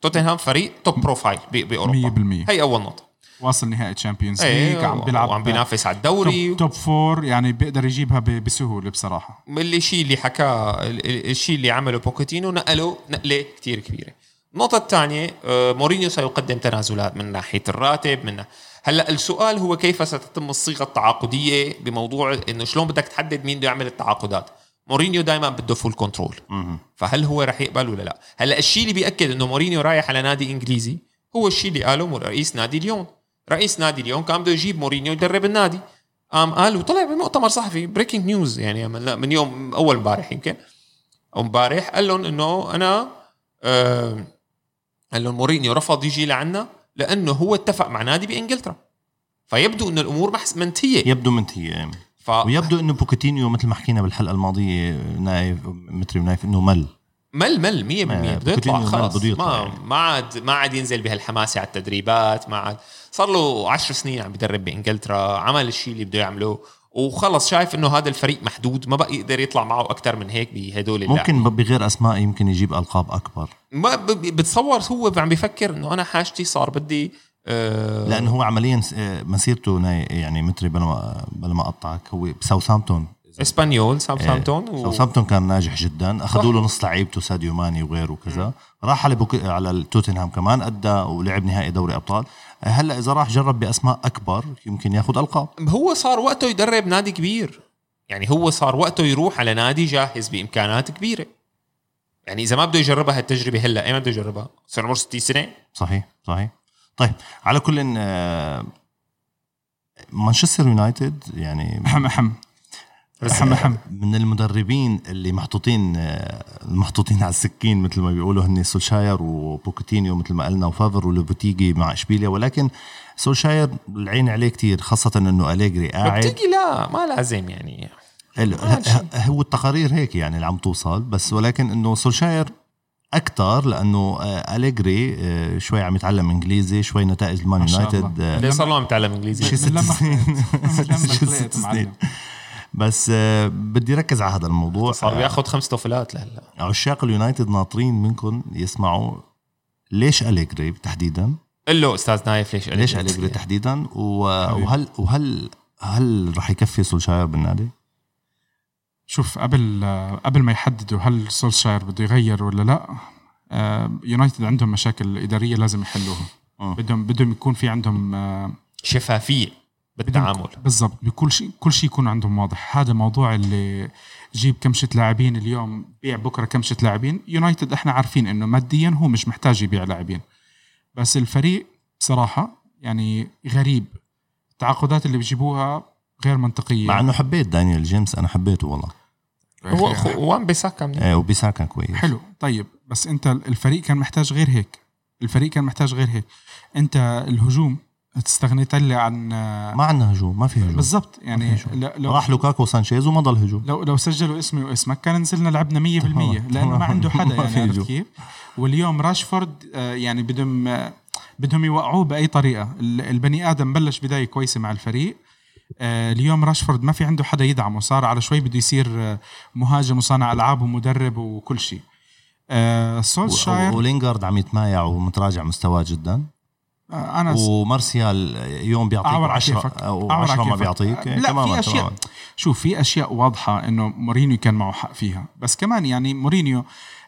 Speaker 3: توتنهام فريق top profile بأوروبا
Speaker 2: 100%.
Speaker 3: هي أول نقطة
Speaker 2: واصل نهائي
Speaker 3: Champions
Speaker 2: League عم بيلعب
Speaker 3: وعم بينافس على الدوري.
Speaker 2: top, top four يعني بيقدر يجيبها بسهولة بصراحة.
Speaker 3: اللي الشيء اللي حكاه ال- ال- الشيء اللي عمله بوكيتينو نقله نقلة كتير كبيرة. النقطة الثانية آه، مورينيو سيقدم تنازلات من ناحية الراتب من هلا السؤال هو كيف ستتم الصيغة التعاقدية بموضوع إنه شلون بدك تحدد مين بده يعمل التعاقدات؟ مورينيو دائما بده full control فهل هو رح يقبل ولا لا؟ هلا الشيء اللي بيأكد إنه مورينيو رايح على نادي إنجليزي هو الشيء اللي قاله رئيس نادي ليون رئيس نادي ليون كان بده يجيب مورينيو يدرب النادي. قام قال وطلع بمؤتمر صحفي breaking news يعني من يوم أول امبارح يمكن. أو امبارح قال لهم إنه أنا آه قال لهم مورينيو رفض يجي لعنا لأنه هو اتفق مع نادي بإنجلترا. فيبدو إنه الأمور محس منتهية.
Speaker 1: يبدو منتهية ف... ويبدو إنه بوكيتينيو مثل ما حكينا بالحلقة الماضية نايف متري ونايف إنه مل.
Speaker 3: مل مل 100% بده يطلع خلص ما ما عاد ما عاد ينزل بهالحماسة على التدريبات ما عاد. صار له 10 سنين عم بيدرب بإنجلترا عمل الشيء اللي بده يعمله وخلص شايف إنه هذا الفريق محدود ما بقى يقدر يطلع معه أكثر من هيك بهدول
Speaker 1: ممكن بغير أسماء يمكن يجيب ألقاب أكبر.
Speaker 3: ما بتصور هو عم بيفكر إنه أنا حاجتي صار بدي
Speaker 1: آه لأنه هو عمليا آه، مسيرته يعني متري بلا ما بلا ما أقطعك هو بساوثامبتون
Speaker 3: إسبانيول ساوثامبتون
Speaker 1: إيه. و... ساوثامبتون كان ناجح جدا. أخذوا له نص لعيبته ساديو ماني وغيره وكذا. راح على بوك... على توتنهام كمان أدى ولعب نهائي دوري أبطال. هلأ إذا راح جرب بأسماء أكبر يمكن ياخذ ألقاب.
Speaker 3: هو صار وقته يدرب نادي كبير. يعني هو صار وقته يروح على نادي جاهز بإمكانات كبيرة. يعني إذا ما بده يجربها هالتجربة هلأ ايمتى بده يجربها؟ صار عمره 60 سنة.
Speaker 1: صحيح صحيح. طيب على كل آه، مانشستر يونايتد يعني
Speaker 2: اهم اهم
Speaker 1: من المدربين اللي محطوطين محطوطين على السكين مثل ما بيقولوا هن سولشاير وبوكيتينو مثل ما قلنا وفافر ولوبيتيجي مع إشبيليا ولكن سولشاير العين عليه كتير خاصة إنه أليجري قاعد.
Speaker 3: بتيجي لا ما لازم يعني.
Speaker 1: هو التقارير هيك يعني اللي عم توصل بس ولكن إنه سولشاير أكثر لأنه أليجري شوي عم يتعلم إنجليزي شوي نتائج المان يونايتد
Speaker 3: ليه صار له عم يتعلم إنجليزي؟
Speaker 1: شي ست سنين. شي ست سنين. بس آه، بدي ركز على هذا الموضوع.
Speaker 3: صار آه، بياخذ خمس توفلات لهلا.
Speaker 1: عشاق اليونايتد ناطرين منكم يسمعوا ليش أليجري تحديدا؟
Speaker 3: قل له أستاذ نايف ليش
Speaker 1: أليجري ليش أليجري تحديدا؟ وهل وهل هل رح يكفي سولشاير بالنادي؟
Speaker 2: شوف قبل قبل ما يحددوا هل سولشاير بده يغير ولا لا يونايتد عندهم مشاكل إدارية لازم يحلوها. بدهم بدهم يكون في عندهم
Speaker 3: شفافية. بالتعامل.
Speaker 2: بالضبط. بكل شيء كل شيء يكون عندهم واضح. هذا موضوع اللي جيب كمشة لاعبين اليوم بيع بكرة كمشة لاعبين. يونايتد إحنا عارفين انه ماديا هو مش محتاج يبيع لاعبين. بس الفريق بصراحة يعني غريب. التعاقدات اللي بيجيبوها غير منطقية.
Speaker 1: مع انه حبيت دانيال جيمس أنا حبيته والله.
Speaker 3: هو وان بيساكا
Speaker 1: إيه وبيساكا كويس.
Speaker 2: حلو. طيب بس انت الفريق كان محتاج غير هيك. الفريق كان محتاج غير هيك. انت الهجوم استغنيت لي عن
Speaker 1: ما عندنا هجوم ما في هجوم.
Speaker 2: بالضبط يعني
Speaker 1: لو راح لوكاكو وسانشيز وما ضل هجوم.
Speaker 2: لو لو سجلوا اسمي واسمك كان نزلنا لعبنا 100% لأنه ما عنده حدا يعني عرفت كيف؟ واليوم راشفورد آه، يعني بدهم آه، بدهم يوقعوه بأي طريقة. البني آدم بلش بداية كويسة مع الفريق. آه، اليوم راشفورد ما في عنده حدا يدعمه صار على شوي بده يصير مهاجم وصانع ألعاب ومدرب وكل شيء.
Speaker 1: سولشاير ولينجارد عم يتمايع ومتراجع مستواه جدا. أنا ومارسيال يوم بيعطيك 10 أو 10 ما بيعطيك.
Speaker 2: لا في اشياء شوف في أشياء واضحة إنه مورينيو كان معه حق فيها. بس كمان يعني مورينيو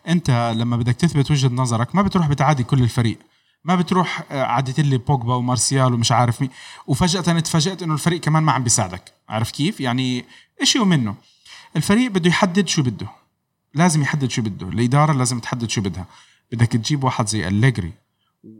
Speaker 2: أنت لما بدك تثبت وجهة نظرك ما بتروح بتعادي كل الفريق. ما بتروح آه، عادت لي بوجبا ومارسيال ومش عارف مين. وفجأة تفاجات إنه الفريق كمان ما عم بيساعدك. عارف كيف؟ يعني شيء منه. الفريق بده يحدد شو بده. لازم يحدد شو بده. الإدارة لازم تحدد شو بدها. بدك تجيب واحد زي أليجري.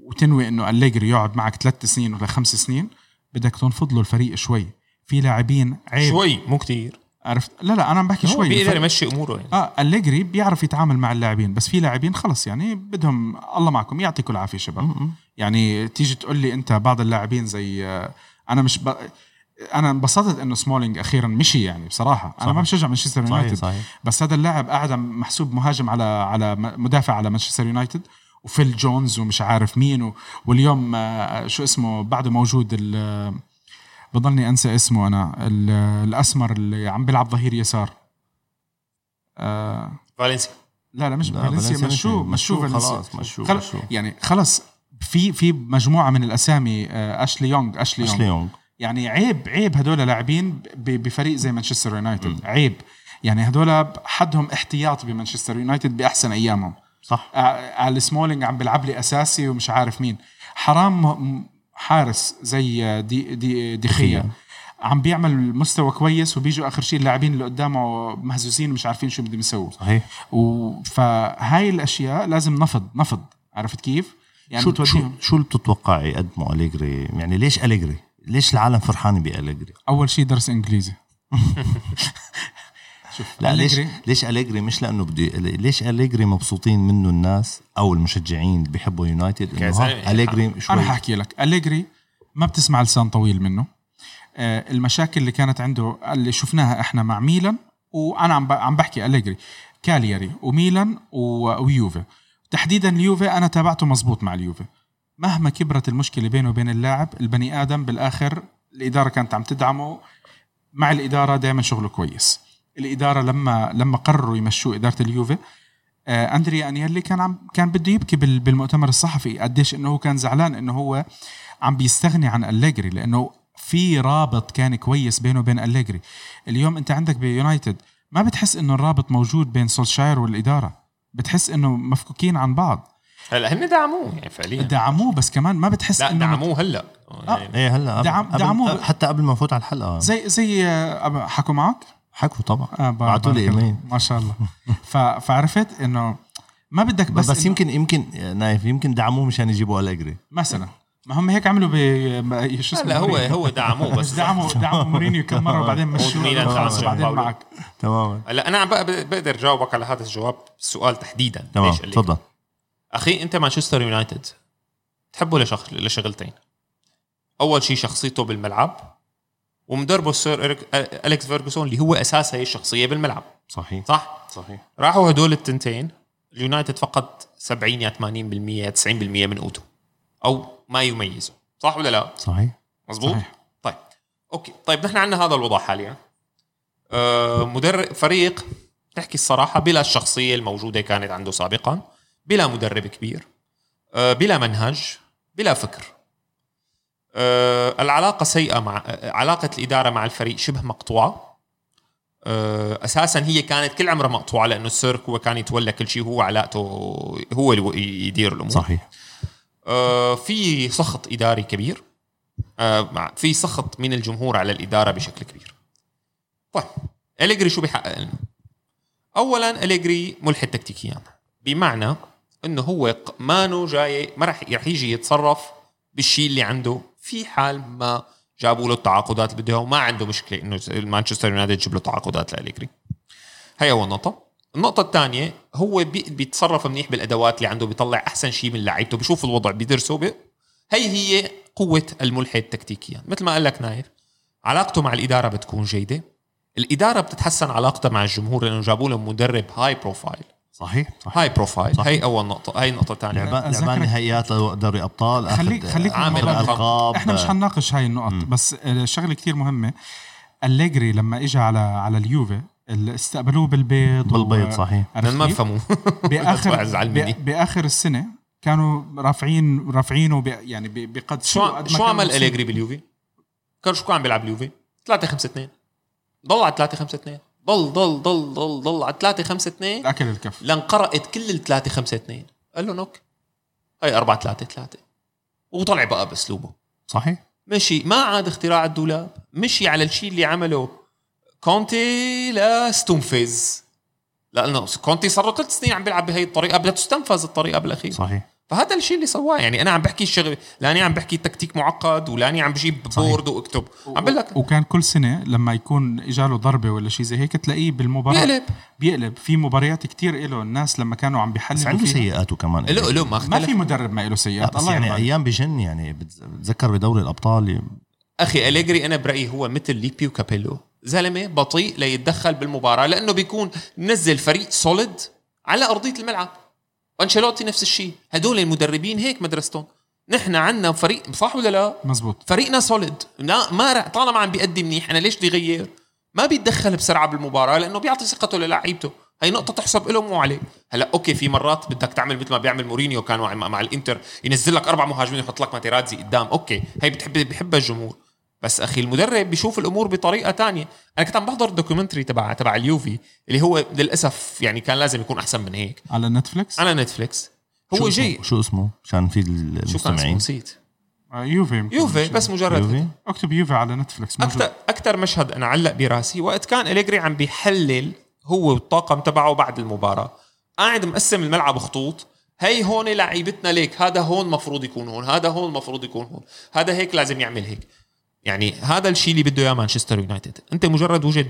Speaker 2: وتنوي إنه أليجري يقعد معك ثلاث سنين ولا خمس سنين بدك تنفض له الفريق شوي. في لاعبين
Speaker 3: عيب. شوي؟ مو كتير.
Speaker 2: عرفت؟ لا لا أنا عم بحكي شوي.
Speaker 3: بيقدر يمشي أموره يعني.
Speaker 2: آه أليجري بيعرف يتعامل مع اللاعبين بس في لاعبين خلص يعني بدهم الله معكم يعطيكم العافية شباب. م-م. يعني تيجي تقول لي أنت بعض اللاعبين زي آه، أنا مش ب... أنا انبسطت إنه سمولينج أخيرا مشي يعني بصراحة. صحيح. أنا ما بشجع مانشستر يونايتد بس هذا اللاعب قاعد محسوب مهاجم على على مدافع على مانشستر يونايتد. وفيل جونز ومش عارف مين و... واليوم آه، شو اسمه بعده موجود ال... بضلني أنسى اسمه أنا ال... الأسمر اللي عم بيلعب ظهير يسار.
Speaker 3: آه... فالنسيا.
Speaker 2: لا لا مش لا فالنسيا مشوه مشوه
Speaker 1: خلاص مشوه خل... مشوه
Speaker 2: يعني خلص في في مجموعة من الأسامي آه أشلي يونغ أشلي يونغ, أشلي يونغ. يعني عيب عيب هدول لاعبين بفريق زي مانشستر يونايتد. عيب. يعني هدول حدهم احتياط بمانشستر يونايتد بأحسن أيامهم.
Speaker 1: صح.
Speaker 2: آه، على سمولينج عم بيلعب لي أساسي ومش عارف مين. حرام حارس زي دي دي خيا عم بيعمل مستوى كويس وبيجوا آخر شيء اللاعبين اللي قدامه مهزوزين مش عارفين شو بدهم يسووا.
Speaker 1: صحيح.
Speaker 2: و- فهاي الأشياء لازم نفض نفض. عرفت كيف؟ يعني
Speaker 1: شو شو
Speaker 2: بتوديهم
Speaker 1: شو اللي بتتوقعي يقدموا أليجري؟ يعني ليش أليجري؟ ليش العالم فرحانه بأليجري؟
Speaker 2: أول شيء درس إنجليزي.
Speaker 1: لا ليش ليش أليجري؟ مش لأنه بدي ليش أليجري مبسوطين منه الناس أو المشجعين اللي بيحبوا يونايتد؟ ها، أليجري
Speaker 2: أنا
Speaker 1: شوي
Speaker 2: حاحكي لك. أليجري ما بتسمع لسان طويل منه. آه، المشاكل اللي كانت عنده اللي شفناها إحنا مع ميلان وأنا عم عم بحكي أليجري كالياري وميلان ويوفي. تحديدا اليوفي أنا تابعته مزبوط مع اليوفي. مهما كبرت المشكلة بينه وبين اللاعب البني آدم بالآخر الإدارة كانت عم تدعمه مع الإدارة دائما شغله كويس. الإدارة لما لما قرروا يمشوا إدارة اليوفي. آه اندريا انيلي كان عم كان بده يبكي بال- بالمؤتمر الصحفي. قديش إنه هو كان زعلان إنه هو عم بيستغني عن أليجري لأنه في رابط كان كويس بينه وبين أليجري. اليوم أنت عندك بيونايتد ما بتحس إنه الرابط موجود بين سولشاير والإدارة؟ بتحس إنه مفكوكين عن بعض؟
Speaker 3: هلا هن دعموه يعني فعليا.
Speaker 2: دعموه بس كمان ما بتحس
Speaker 3: لا
Speaker 2: إنه
Speaker 3: دعموه هلا. يعني
Speaker 1: إيه هلا. قبل-
Speaker 2: دعم- دعموه.
Speaker 1: حتى قبل ما نفوت على الحلقة.
Speaker 2: زي زي آه، حكوا معك؟
Speaker 1: حكوا طبعا.
Speaker 2: آه
Speaker 1: بعتوا لي. إيميل.
Speaker 2: ما شاء الله. ف... فعرفت إنه ما بدك بس,
Speaker 1: بس, يمكن يمكن نايف يمكن دعموه مشان يجيبوا أليجري.
Speaker 2: مثلا. ما هم هيك عملوا ب شو اسمه؟
Speaker 3: لا هو. هو دعموه
Speaker 2: بس. دعموا دعموا مورينيو كم مرة وبعدين
Speaker 3: دعم
Speaker 2: بعدين
Speaker 3: باولو.
Speaker 2: معك.
Speaker 1: تماما.
Speaker 3: هلا أنا عم بق- بقدر جاوبك على هذا الجواب السؤال تحديدا.
Speaker 1: تمام؟ تفضل.
Speaker 3: أخي أنت مانشستر يونايتد تحبه لشغ... لشغلتين. أول شيء شخصيته بالملعب. ومدربه السير أليكس فيرجسون اللي هو أساس هي الشخصية بالملعب.
Speaker 1: صحيح.
Speaker 3: صح؟
Speaker 1: صحيح.
Speaker 3: راحوا هدول التنتين. اليونايتد فقد 70 يا 80% يا 90% من قوته. أو ما يميزه. صح ولا لا؟
Speaker 1: صحيح.
Speaker 3: مزبوط
Speaker 2: صحيح.
Speaker 3: طيب. okay. طيب نحن عندنا هذا الوضع حاليا. آه مدرب فريق تحكي الصراحة بلا الشخصية الموجودة كانت عنده سابقا بلا مدرب كبير آه بلا منهج بلا فكر. آه العلاقة سيئة مع آه علاقة الإدارة مع الفريق شبه مقطوعة. آه أساسا هي كانت كل عمرها مقطوعة لأنه السيرك هو كان يتولى كل شيء هو علاقته هو اللي يدير الأمور.
Speaker 1: صحيح.
Speaker 3: في سخط إداري كبير. في سخط من الجمهور على الإدارة بشكل كبير. طيب أليجري شو بيحقق لنا؟ اولا أليجري ملحد تكتيكيا. بمعنى إنه هو مانو جاي ما راح رح يجي يتصرف بالشيء اللي عنده في حال ما جابوا له التعاقدات اللي بده إياها وما عنده مشكلة إنه مانشستر يونايتد يجيب له تعاقدات لاليجري هي اول نقطه النقطة الثانية هو بي بيتصرف منيح بالأدوات اللي عنده بيطلع أحسن شيء من لعيبته بيشوف الوضع بيدرسه بي هي هي قوة الملحد تكتيكيا. مثل ما قال لك نايف علاقته مع الإدارة بتكون جيدة. الإدارة بتتحسن علاقتها مع الجمهور لأنه جابوا له مدرب high profile
Speaker 1: صحيح صحيح.
Speaker 3: high profile هي أول نقطة هي النقطة الثانية.
Speaker 1: لعبان
Speaker 2: أذكرك-
Speaker 1: لعبان نهائيات دوري أبطال
Speaker 2: خليك خليك
Speaker 3: عامل.
Speaker 1: القاب
Speaker 2: إحنا مش حنناقش هاي النقط بس الشغلة كتير مهمة. أليجري لما اجى على على اليوفي اللي استقبلوه بالبيض
Speaker 1: بالبيض
Speaker 2: و-
Speaker 1: صحيح.
Speaker 3: ما
Speaker 2: كيف؟
Speaker 3: بفهموا
Speaker 2: باخر بآخر السنة كانوا رافعين رافعينه ب- يعني ب- بقد
Speaker 3: شو شو عمل أليجري باليوفي؟ كان شو كان عم بيلعب اليوفي؟ 3 5 2 ضل على 3 5 2 ضل ضل ضل ضل ضل على 3 5 2
Speaker 2: اكل الكف.
Speaker 3: لانقرأت كل ال 3 5 2 قال له نوك هي 4 3 3 وطلع بقى بأسلوبه.
Speaker 1: صحيح.
Speaker 3: مشي ما عاد اختراع الدولاب. مشي على الشيء اللي عمله كونتي لستونفيز لأنه كونتي صار له ثلاث سنين عم بيلعب بهي الطريقة بدها تستنفذ الطريقة بالأخير.
Speaker 1: صحيح.
Speaker 3: فهذا الشيء اللي سواه. يعني أنا عم بحكي الشغله لأني عم بحكي تكتيك معقد ولأني عم بجيب. بورد وأكتب. عم بقول لك.
Speaker 2: وكان كل سنة لما يكون إجاله ضربة ولا شيء زي هيك تلاقيه بالمباراة
Speaker 3: بيقلب.
Speaker 2: بيقلب. في مباريات كتير له الناس لما كانوا عم
Speaker 1: بس
Speaker 2: بيحللوا
Speaker 1: عنده
Speaker 2: فيها.
Speaker 1: سيئاته كمان.
Speaker 3: له له ما
Speaker 2: ما في مدرب ما له سيئات.
Speaker 1: بس
Speaker 2: الله
Speaker 1: يعني
Speaker 2: عليك.
Speaker 1: أيام بجن يعني بتذكر بدوري الأبطال.
Speaker 3: أخي أليجري أنا برأيي هو مثل ليبي وكابيلو. زلمة بطيء ليتدخل بالمباراة لأنه بيكون نزل فريق solid على أرضية الملعب. وانشيلوتي نفس الشيء. هدول المدربين هيك مدرستهم. نحن عندنا فريق صح ولا لا؟
Speaker 2: مزبوط.
Speaker 3: فريقنا solid لا ما رح طالما عم بيأدي منيح أنا ليش بدي غير؟ ما بيتدخل بسرعة بالمباراة لأنه بيعطي ثقته للاعيبته. هي نقطة تحسب له مو عليه. هلأ okay في مرات بدك تعمل مثل ما بيعمل مورينيو كان مع, مع الإنتر ينزل لك أربع مهاجمين ويحط لك ماتيراتزي قدام. okay هي بتحب بحبها الجمهور. بس أخي المدرب بيشوف الأمور بطريقة تانية. أنا كنت عم بحضر ال documentary تبع تبع اليوفي اللي هو للأسف يعني كان لازم يكون أحسن من هيك.
Speaker 2: على نتفليكس؟
Speaker 3: على نتفليكس.
Speaker 1: شو
Speaker 3: هو؟ جاي.
Speaker 1: شو اسمه؟ عشان في
Speaker 3: شو كان اسمه؟
Speaker 1: المستمعين.
Speaker 3: نسيت.
Speaker 2: آه، يوفي.
Speaker 3: يوفي بس مجرد
Speaker 1: يوفي.
Speaker 2: اكتب يوفي على نتفليكس موجود.
Speaker 3: أكثر أكثر مشهد أنا علق براسي وقت كان أليجري عم بيحلل هو والطاقم تبعه بعد المباراة. قاعد مقسم الملعب خطوط. هي هون لعيبتنا ليك. هذا هون مفروض يكون هون. هذا هون مفروض يكون هون. هذا هيك لازم يعمل هيك. يعني هذا الشيء اللي بده إياه مانشستر يونايتد. أنت مجرد وجد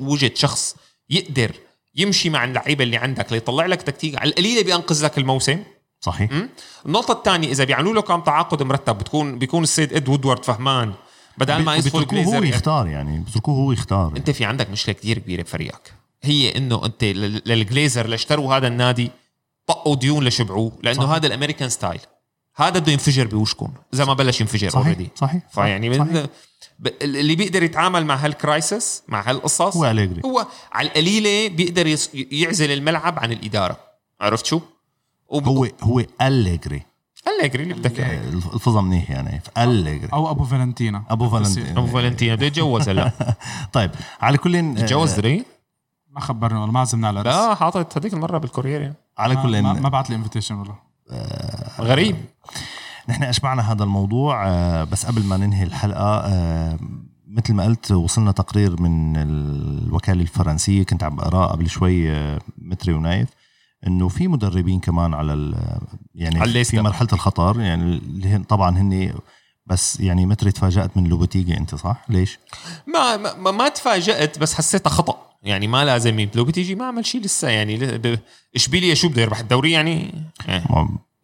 Speaker 3: وجد شخص يقدر يمشي مع اللعيبة اللي عندك ليطلع لك تكتيك على القليله بينقذ لك الموسم.
Speaker 1: صحيح.
Speaker 3: م? النقطة الثانية إذا بيعملوا له كم تعاقد مرتب بتكون بيكون السيد إد وودورد فهمان. بدل ما يدخل
Speaker 1: بتركوه هو يختار يعني بتركوه هو يختار.
Speaker 3: أنت في عندك مشكلة كتير كبيرة بفريقك. هي إنه أنت لل- للجليزر اللي اشتروا هذا النادي طقوا ديون لشبعوه لأنه
Speaker 1: صح.
Speaker 3: هذا ال American style. هذا بده ينفجر بوشكم إذا ما بلش ينفجر
Speaker 1: صحيح
Speaker 3: already
Speaker 1: صحيح
Speaker 3: فيعني
Speaker 1: صحيح.
Speaker 3: من اللي بيقدر يتعامل مع هال crisis مع هالقصص
Speaker 1: هو أليجري.
Speaker 3: هو على القليلة بيقدر يص- يعزل الملعب عن الإدارة عرفت شو؟ وب...
Speaker 1: هو هو أليجري
Speaker 3: أليجري اللي بدك إياه.
Speaker 1: الفظة منيح يعني أليجري
Speaker 2: أو أبو فالنتينا
Speaker 1: أبو فالنتين
Speaker 3: أبو فالنتينا بده يتجوز هلا
Speaker 1: طيب على كل
Speaker 3: تجوز دري؟
Speaker 2: ما خبرنا ولا ما عزمنا على العرس.
Speaker 3: لا حاطط هذيك المرة بالكورير يعني.
Speaker 1: على كل
Speaker 2: ما, ما بعت لي invitation والله
Speaker 3: غريب
Speaker 1: نحن أشبعنا هذا الموضوع آه، بس قبل ما ننهي الحلقة آه، مثل ما قلت وصلنا تقرير من الوكالة الفرنسية كنت عم بقراه قبل شوي آه، متري ونايف إنه في مدربين كمان على يعني
Speaker 3: على
Speaker 1: في. مرحلة الخطر يعني اللي طبعا هن بس يعني متري تفاجأت من لوبوتيجي أنت صح؟ ليش؟
Speaker 3: ما ما, ما تفاجأت بس حسيتها خطأ يعني ما لازم لو بتيجي ما عمل شيء لسه يعني اشبيليا شو بده يربح الدوري يعني؟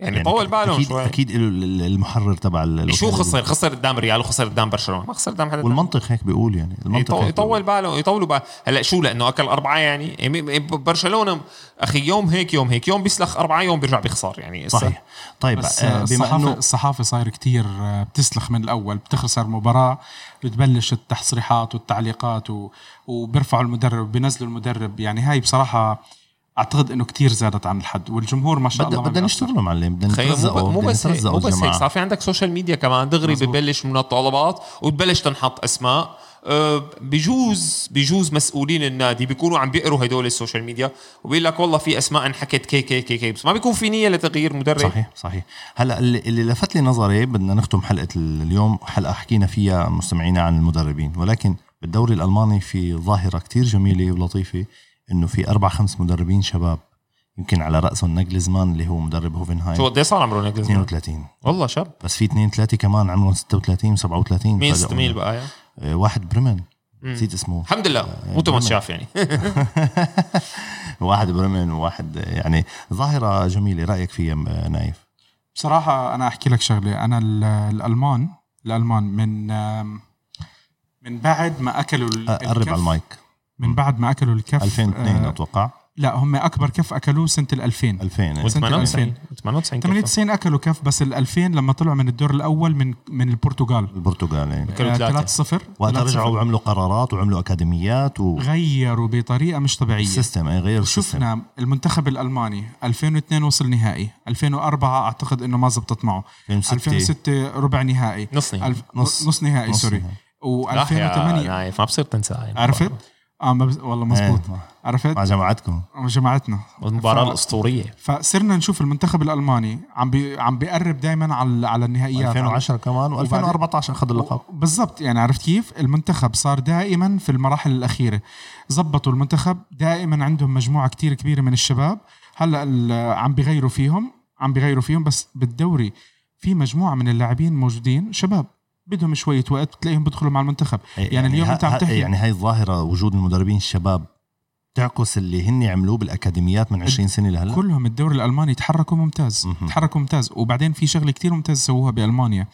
Speaker 3: يعني, يعني طول بالهم
Speaker 1: أكيد
Speaker 3: شوي
Speaker 1: أكيد له ال- المحرر تبع ال-
Speaker 3: شو. خسر خسر قدام ريال وخسر قدام برشلونة ما خسر قدام حدا.
Speaker 1: والمنطق هيك بيقول يعني المنطق
Speaker 3: يطول. يطول باله يطولوا باله هلا شو لأنه أكل أربعة يعني يعني برشلونة أخي يوم هيك يوم هيك يوم بيسلخ أربعة يوم بيرجع بيخسر يعني
Speaker 1: صحيح طيب
Speaker 2: بس
Speaker 1: آه، بما
Speaker 2: الصحافه
Speaker 1: انه
Speaker 2: الصحافه صاير كتير آه، بتسلخ من الأول بتخسر مباراة بتبلش التصريحات والتعليقات و... وبيرفعوا المدرب بينزلوا المدرب يعني هاي بصراحة أعتقد إنه كتير زادت عن الحد والجمهور ما شاء الله
Speaker 1: بدنا. نشتغلوا معلم بدنا نترزقوا
Speaker 3: مو
Speaker 1: بدنا
Speaker 3: بس هيك
Speaker 1: نترزقوا
Speaker 3: مو بس هيك. صار في عندك social media كمان دغري
Speaker 2: مزبوط.
Speaker 3: ببلش من الطلبات وتبلش تنحط أسماء أه، بجوز بجوز مسؤولين النادي بيكونوا عم بيقروا هدول ال social media وبيقول لك والله في أسماء انحكت كي كي كي كي بس ما بيكون في نية لتغيير مدرب
Speaker 1: صحيح صحيح هلأ اللي, اللي لفت لي نظري بدنا نختم حلقة اليوم حلقة حكينا فيها مستمعينا عن المدربين ولكن بالدوري الألماني في ظاهرة كتير جميلة ولطيفة إنه في أربع خمس مدربين شباب يمكن على رأسهم ناجلزمان اللي هو مدرب
Speaker 3: شو
Speaker 1: هوفنهايم
Speaker 3: قد إيه صار عمره ناجلز
Speaker 1: 32
Speaker 3: والله شاب
Speaker 1: بس في اثنين ثلاثة كمان عمرهم 36 37
Speaker 3: مين. مين بقى؟ يعني؟
Speaker 1: آه، واحد بريمن. نسيت اسمه.
Speaker 3: الحمد لله. مو توماس شاف يعني.
Speaker 1: واحد بريمن وواحد يعني ظاهرة جميلة. رأيك فيها آه، نايف؟
Speaker 2: بصراحة أنا أحكي لك شغلة. أنا ال- الألمان الألمان من من بعد ما أكلوا ال-
Speaker 1: آه، قرب على المايك.
Speaker 2: من بعد ما أكلوا الكف
Speaker 1: 2002
Speaker 2: آه،
Speaker 1: أتوقع
Speaker 2: لا هم أكبر كف أكلوه سنة ال 2000
Speaker 1: 2000 إيه.
Speaker 2: سنة
Speaker 3: 98
Speaker 2: 2000.
Speaker 3: 98
Speaker 2: 98 أكلوا كف بس ال 2000 لما طلعوا من الدور الأول من من البرتغال
Speaker 1: البرتغال يعني.
Speaker 3: كانوا
Speaker 2: آه،
Speaker 3: ثلاثة.
Speaker 2: 3-0
Speaker 1: وقت
Speaker 2: 3-0.
Speaker 1: رجعوا وعملوا قرارات وعملوا أكاديميات
Speaker 2: غيروا بطريقة مش طبيعية
Speaker 1: وال system اي غير ال system
Speaker 2: شفنا المنتخب الألماني 2002 وصل نهائي 2004 أعتقد إنه ما زبطت معه
Speaker 1: 2006
Speaker 2: 2006 ربع نهائي
Speaker 3: نص نهائي.
Speaker 1: نص.
Speaker 2: نص, نهائي
Speaker 1: نص
Speaker 2: sorry
Speaker 1: نهائي.
Speaker 3: لا يا
Speaker 2: و2008
Speaker 3: نايف ما بصير تنسى
Speaker 2: عرفت؟ آه ما بز... والله مزبوط
Speaker 1: إيه.
Speaker 2: عرفت؟
Speaker 1: مع جماعتكم.
Speaker 2: جماعتنا.
Speaker 3: المباراة
Speaker 2: ف-
Speaker 3: الأسطورية.
Speaker 2: فصرنا نشوف المنتخب الألماني. عم بي... عم بيقرب دائما على على النهائيات.
Speaker 1: 2010 كمان و2014 اخذ اللقب.
Speaker 2: بالضبط. يعني عرفت كيف؟ المنتخب صار دائما في المراحل الأخيرة. زبطوا المنتخب. دائما عندهم مجموعة كتير كبيرة من الشباب. هلأ ال- عم بيغيروا فيهم. عم بيغيروا فيهم. بس بالدوري في مجموعة من اللاعبين موجودين شباب. بدهم شوية وقت بتلاقيهم بيدخلوا مع المنتخب. يعني, اليوم
Speaker 1: ه-
Speaker 2: أنت عم تحكي
Speaker 1: يعني هاي الظاهرة وجود المدربين الشباب تعكس اللي هن عملوه بالأكاديميات من 20 سنة لهلا؟
Speaker 2: كلهم الدوري الألماني تحركوا ممتاز. تحركوا ممتاز. وبعدين في شغلة كتير ممتاز سووها بألمانيا.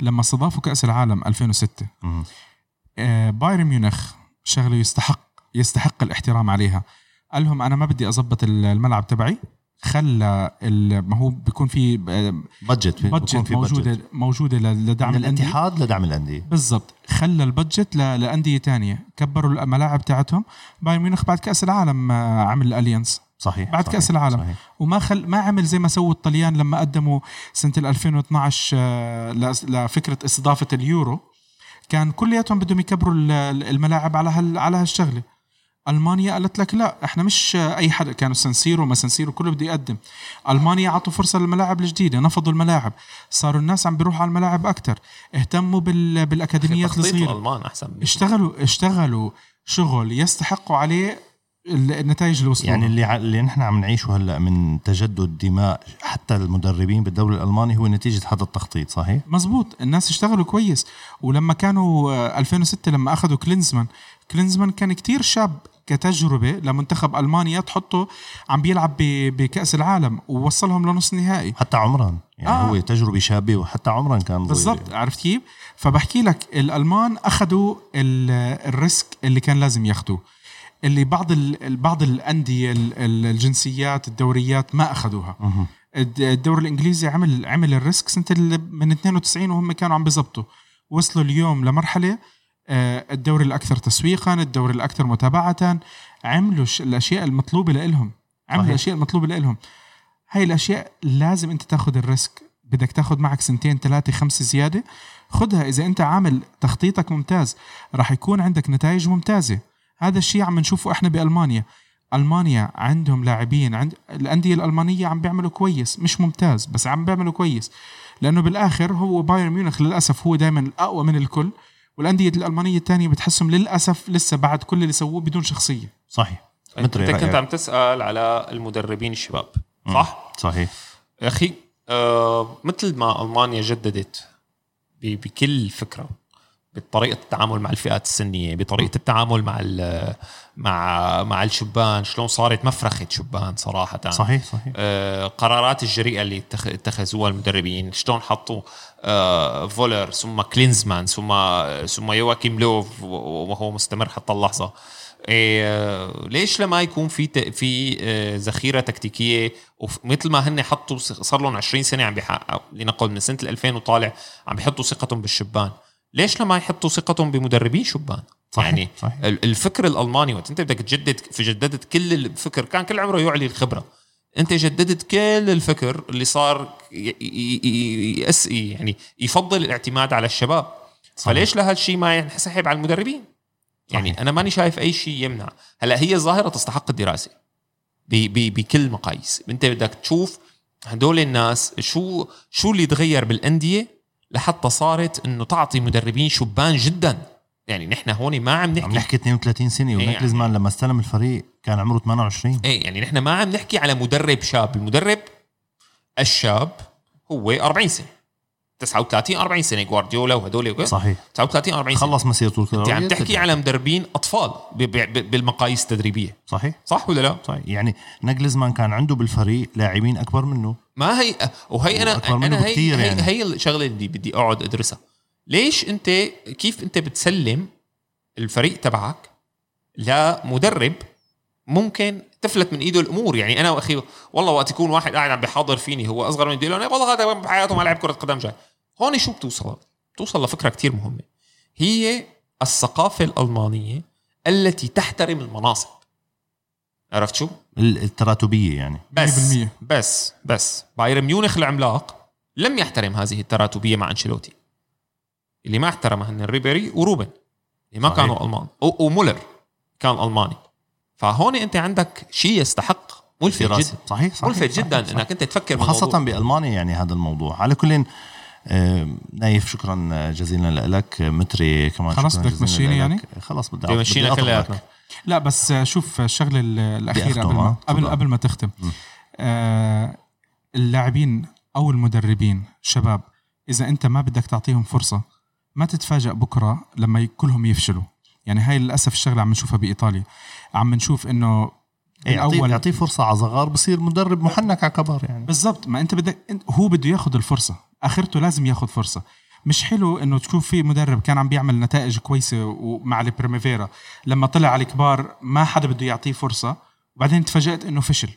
Speaker 2: لما استضافوا كأس العالم 2006
Speaker 1: مهم.
Speaker 2: آه، بايرن ميونخ شغلة يستحق يستحق الاحترام عليها. قال لهم أنا ما بدي أظبط الملعب تبعي. خلى ال- ما هو بيكون في
Speaker 1: budget budget
Speaker 2: موجودة
Speaker 1: budget.
Speaker 2: موجوده لدعم
Speaker 1: من
Speaker 2: الأندية
Speaker 1: الاتحاد لدعم الأندية
Speaker 2: بالضبط خلى ال budget لأندية تانية كبروا الملاعب تاعتهم بايرن ميونخ بعد كأس العالم آه، عمل الأليانس
Speaker 1: صحيح
Speaker 2: بعد
Speaker 1: صحيح.
Speaker 2: كأس العالم.
Speaker 1: صحيح.
Speaker 2: وما خل ما عمل زي ما سووا الطليان لما قدموا سنة ال 2012 آه، لفكرة استضافة اليورو كان كلياتهم بدهم يكبروا ال- ال- الملاعب على هال على هالشغلة ألمانيا قالت لك لا إحنا مش أي حدا كانوا سنسيرو ما سنسيرو كله بده يقدم. ألمانيا عطوا فرصة للملاعب الجديدة نفضوا الملاعب. صاروا الناس عم بيروحوا على الملاعب أكثر اهتموا بال... بالأكاديميات
Speaker 3: الصغيرة. الألمان أحسن.
Speaker 2: اشتغلوا اشتغلوا شغل يستحقوا عليه ال- النتائج اللي وصلوا
Speaker 1: يعني اللي ع- اللي نحن عم نعيشه هلأ من تجدد دماء حتى المدربين بالدوري الألماني هو نتيجة هذا التخطيط صحيح؟
Speaker 2: مزبوط. الناس اشتغلوا كويس. ولما كانوا آه، 2006 لما أخذوا كلينزمان كلينزمان كان كتير شاب. كتجربة لمنتخب ألمانيا تحطه عم بيلعب بكأس العالم ووصلهم لنص النهائي
Speaker 1: حتى عمرا يعني
Speaker 2: آه.
Speaker 1: هو تجربة شابة وحتى عمرا كان.
Speaker 2: بالضبط عرفت كيف؟ فبحكي لك الألمان أخذوا ال- ال risk اللي كان لازم ياخذوه اللي بعض ال- بعض الأندية ال- ال- الجنسيات الدوريات ما أخذوها الدوري الإنجليزي عمل عمل ال risk سنة من 92 وهم كانوا عم بيزبطوا وصلوا اليوم لمرحلة الدوري الأكثر تسويقا الدوري الأكثر متابعه. عملوا الأشياء المطلوبة لهم عملوا. الأشياء المطلوبة لهم هاي الأشياء لازم أنت تاخذ ال risk. بدك تاخذ معك سنتين ثلاثة خمسة زيادة. خدها إذا أنت عامل تخطيطك ممتاز. راح يكون عندك نتائج ممتازة. هذا الشيء عم نشوفه إحنا بألمانيا. ألمانيا عندهم لاعبين عند الأندية الألمانية عم بيعملوا كويس. مش ممتاز بس عم بيعملوا كويس. لأنه بالآخر هو بايرن ميونخ للأسف هو دائما الأقوى من الكل. والأندية الألمانية الثانية بتحسهم للأسف لسه بعد كل اللي سووه بدون شخصية.
Speaker 1: صحيح.
Speaker 3: انت
Speaker 1: متري
Speaker 3: كنت. عم تسأل على المدربين الشباب صح؟
Speaker 1: صحيح.
Speaker 3: يا أخي آه مثل ما ألمانيا جددت ب- بكل فكرة بطريقة التعامل مع الفئات السنية بطريقة التعامل مع ال- مع مع الشبان شلون صارت مفرخة شبان صراحة.
Speaker 1: صحيح صحيح.
Speaker 3: آه، قرارات الجريئة اللي اتخ- اتخذوها المدربين شلون حطوا فولر ثم كلينزمان ثم ثم يواكيم لوف وهو مستمر حتى اللحظة. إيه، آه، ليش لما يكون في ت- في آه، ذخيرة تكتيكية؟ ومثل ما هن حطوا صار لهم 20 سنة عم بيحققوا لنقل من سنة 2000 وطالع عم بيحطوا ثقتهم بالشبان. ليش لما يحطوا ثقتهم بمدربين شبان؟
Speaker 1: صحيح،
Speaker 3: يعني
Speaker 1: صحيح.
Speaker 3: ال- الفكر الألماني وقت انت بدك تجدد في جددت كل الفكر كان كل عمره يعلي الخبرة. انت جددت كل الفكر اللي صار ي- ي- ي- يسقي يعني يفضل الاعتماد على الشباب.
Speaker 1: صحيح.
Speaker 3: فليش لهالشيء ما ينسحب على المدربين؟ يعني
Speaker 1: صحيح.
Speaker 3: أنا ماني شايف أي شيء يمنع. هلأ هي ظاهره تستحق الدراسة. بكل مقاييس. أنت بدك تشوف هدول الناس شو شو اللي تغير بالأندية لحتى صارت إنه تعطي مدربين شبان جدا. يعني نحن هون ما عم
Speaker 1: عم
Speaker 3: نحكي
Speaker 1: نحكي 32 سنة
Speaker 3: إيه
Speaker 1: ونكلزمان لما استلم الفريق كان عمره 28
Speaker 3: إيه يعني نحن ما عم نحكي على مدرب شاب. المدرب الشاب هو 40 سنة. 39 40 سنة. جوارديولا وهدول.
Speaker 1: صحيح.
Speaker 3: 39 40 سنة.
Speaker 1: خلص مسيرته أنت
Speaker 3: عم تحكي على مدربين أطفال ب- ب- بالمقاييس التدريبية.
Speaker 1: صحيح.
Speaker 3: صح ولا لا؟
Speaker 1: صحيح. يعني نجلزمان كان عنده بالفريق لاعبين أكبر منه.
Speaker 3: ما هي وهي
Speaker 1: أنا
Speaker 3: أنا هي هي,
Speaker 1: يعني.
Speaker 3: هي الشغلة اللي بدي أقعد أدرسها. ليش انت كيف انت بتسلم الفريق تبعك لمدرب ممكن تفلت من ايده الأمور؟ يعني أنا واخي والله وقت يكون واحد قاعد عم بيحاضر فيني هو اصغر مني بيقول له والله هذا بحياته؟ ما لعب كرة قدم جاي. هون شو بتوصل؟ بتوصل لفكرة كتير مهمة. هي الثقافة الألمانية التي تحترم المناصب. عرفت شو؟
Speaker 1: ال- التراتبية يعني.
Speaker 3: بس
Speaker 2: 100%.
Speaker 3: بس بس. بايرن ميونخ العملاق لم يحترم هذه التراتبية مع أنشيلوتي. اللي ما احترمها هن ريبيري وروبن اللي ما
Speaker 1: صحيح.
Speaker 3: كانوا ألمان ومولر كان ألماني فهون أنت عندك شيء يستحق ملفت جدا
Speaker 1: صحيح صحيح
Speaker 3: ملفت
Speaker 1: صحيح،
Speaker 3: جدا
Speaker 1: صحيح.
Speaker 3: إنك أنت تفكر
Speaker 1: وخاصة
Speaker 3: بالموضوع.
Speaker 1: بألمانيا يعني هذا الموضوع على كل آه، نايف شكرا جزيلا لك متري كمان
Speaker 2: خلاص بدك تمشيني. يعني؟
Speaker 1: خلاص بدي أطلبك.
Speaker 3: كلياتنا.
Speaker 2: لا بس شوف الشغلة ال-
Speaker 1: الأخيرة
Speaker 2: قبل ما
Speaker 1: آه.
Speaker 2: قبل. قبل ما تختم آه اللاعبين أو المدربين شباب إذا أنت ما بدك تعطيهم فرصة ما تتفاجأ بكرة لما كلهم يفشلوا. يعني هاي للأسف الشغلة عم نشوفها بإيطاليا. عم نشوف إنه
Speaker 1: إيه، يعطيه يعطيه فرصة على صغار بصير مدرب محنك على كبر يعني.
Speaker 2: بالضبط. ما أنت بدك هو بده ياخذ الفرصة. آخرته لازم ياخذ فرصة. مش حلو إنه تشوف في مدرب كان عم بيعمل نتائج كويسة ومع البريميفيرا. لما طلع على الكبار ما حدا بده يعطيه فرصة. وبعدين تفاجأت إنه فشل.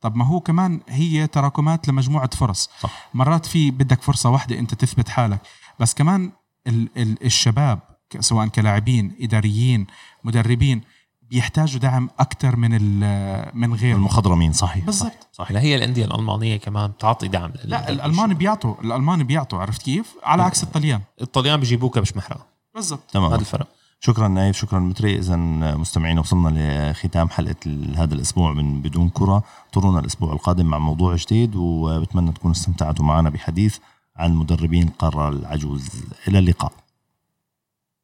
Speaker 2: طب ما هو كمان هي تراكمات لمجموعة فرص.
Speaker 1: صح.
Speaker 2: مرات في بدك فرصة واحدة أنت تثبت حالك. بس كمان الشباب سواء كلاعبين إداريين مدربين بيحتاجوا دعم أكثر من ال- من غيرهم.
Speaker 1: المخضرمين صحيح.
Speaker 2: بالضبط.
Speaker 1: صحيح.
Speaker 3: هلا هي الأندية الألمانية كمان بتعطي دعم
Speaker 2: لا الألمان بيعطوا الألمان بيعطوا عرفت كيف؟ على عكس الطليان.
Speaker 3: الطليان بيجيبوك مش محرقه
Speaker 2: بالضبط.
Speaker 1: تمام.
Speaker 4: هذا الفرق.
Speaker 1: شكرا نايف شكرا متري. اذا مستمعينا وصلنا لختام حلقة هذا الأسبوع من بدون كرة. طرونا الأسبوع القادم مع موضوع جديد وبتمنى تكونوا استمتعتوا معنا بحديث. عن مدربين القاره العجوز. إلى اللقاء.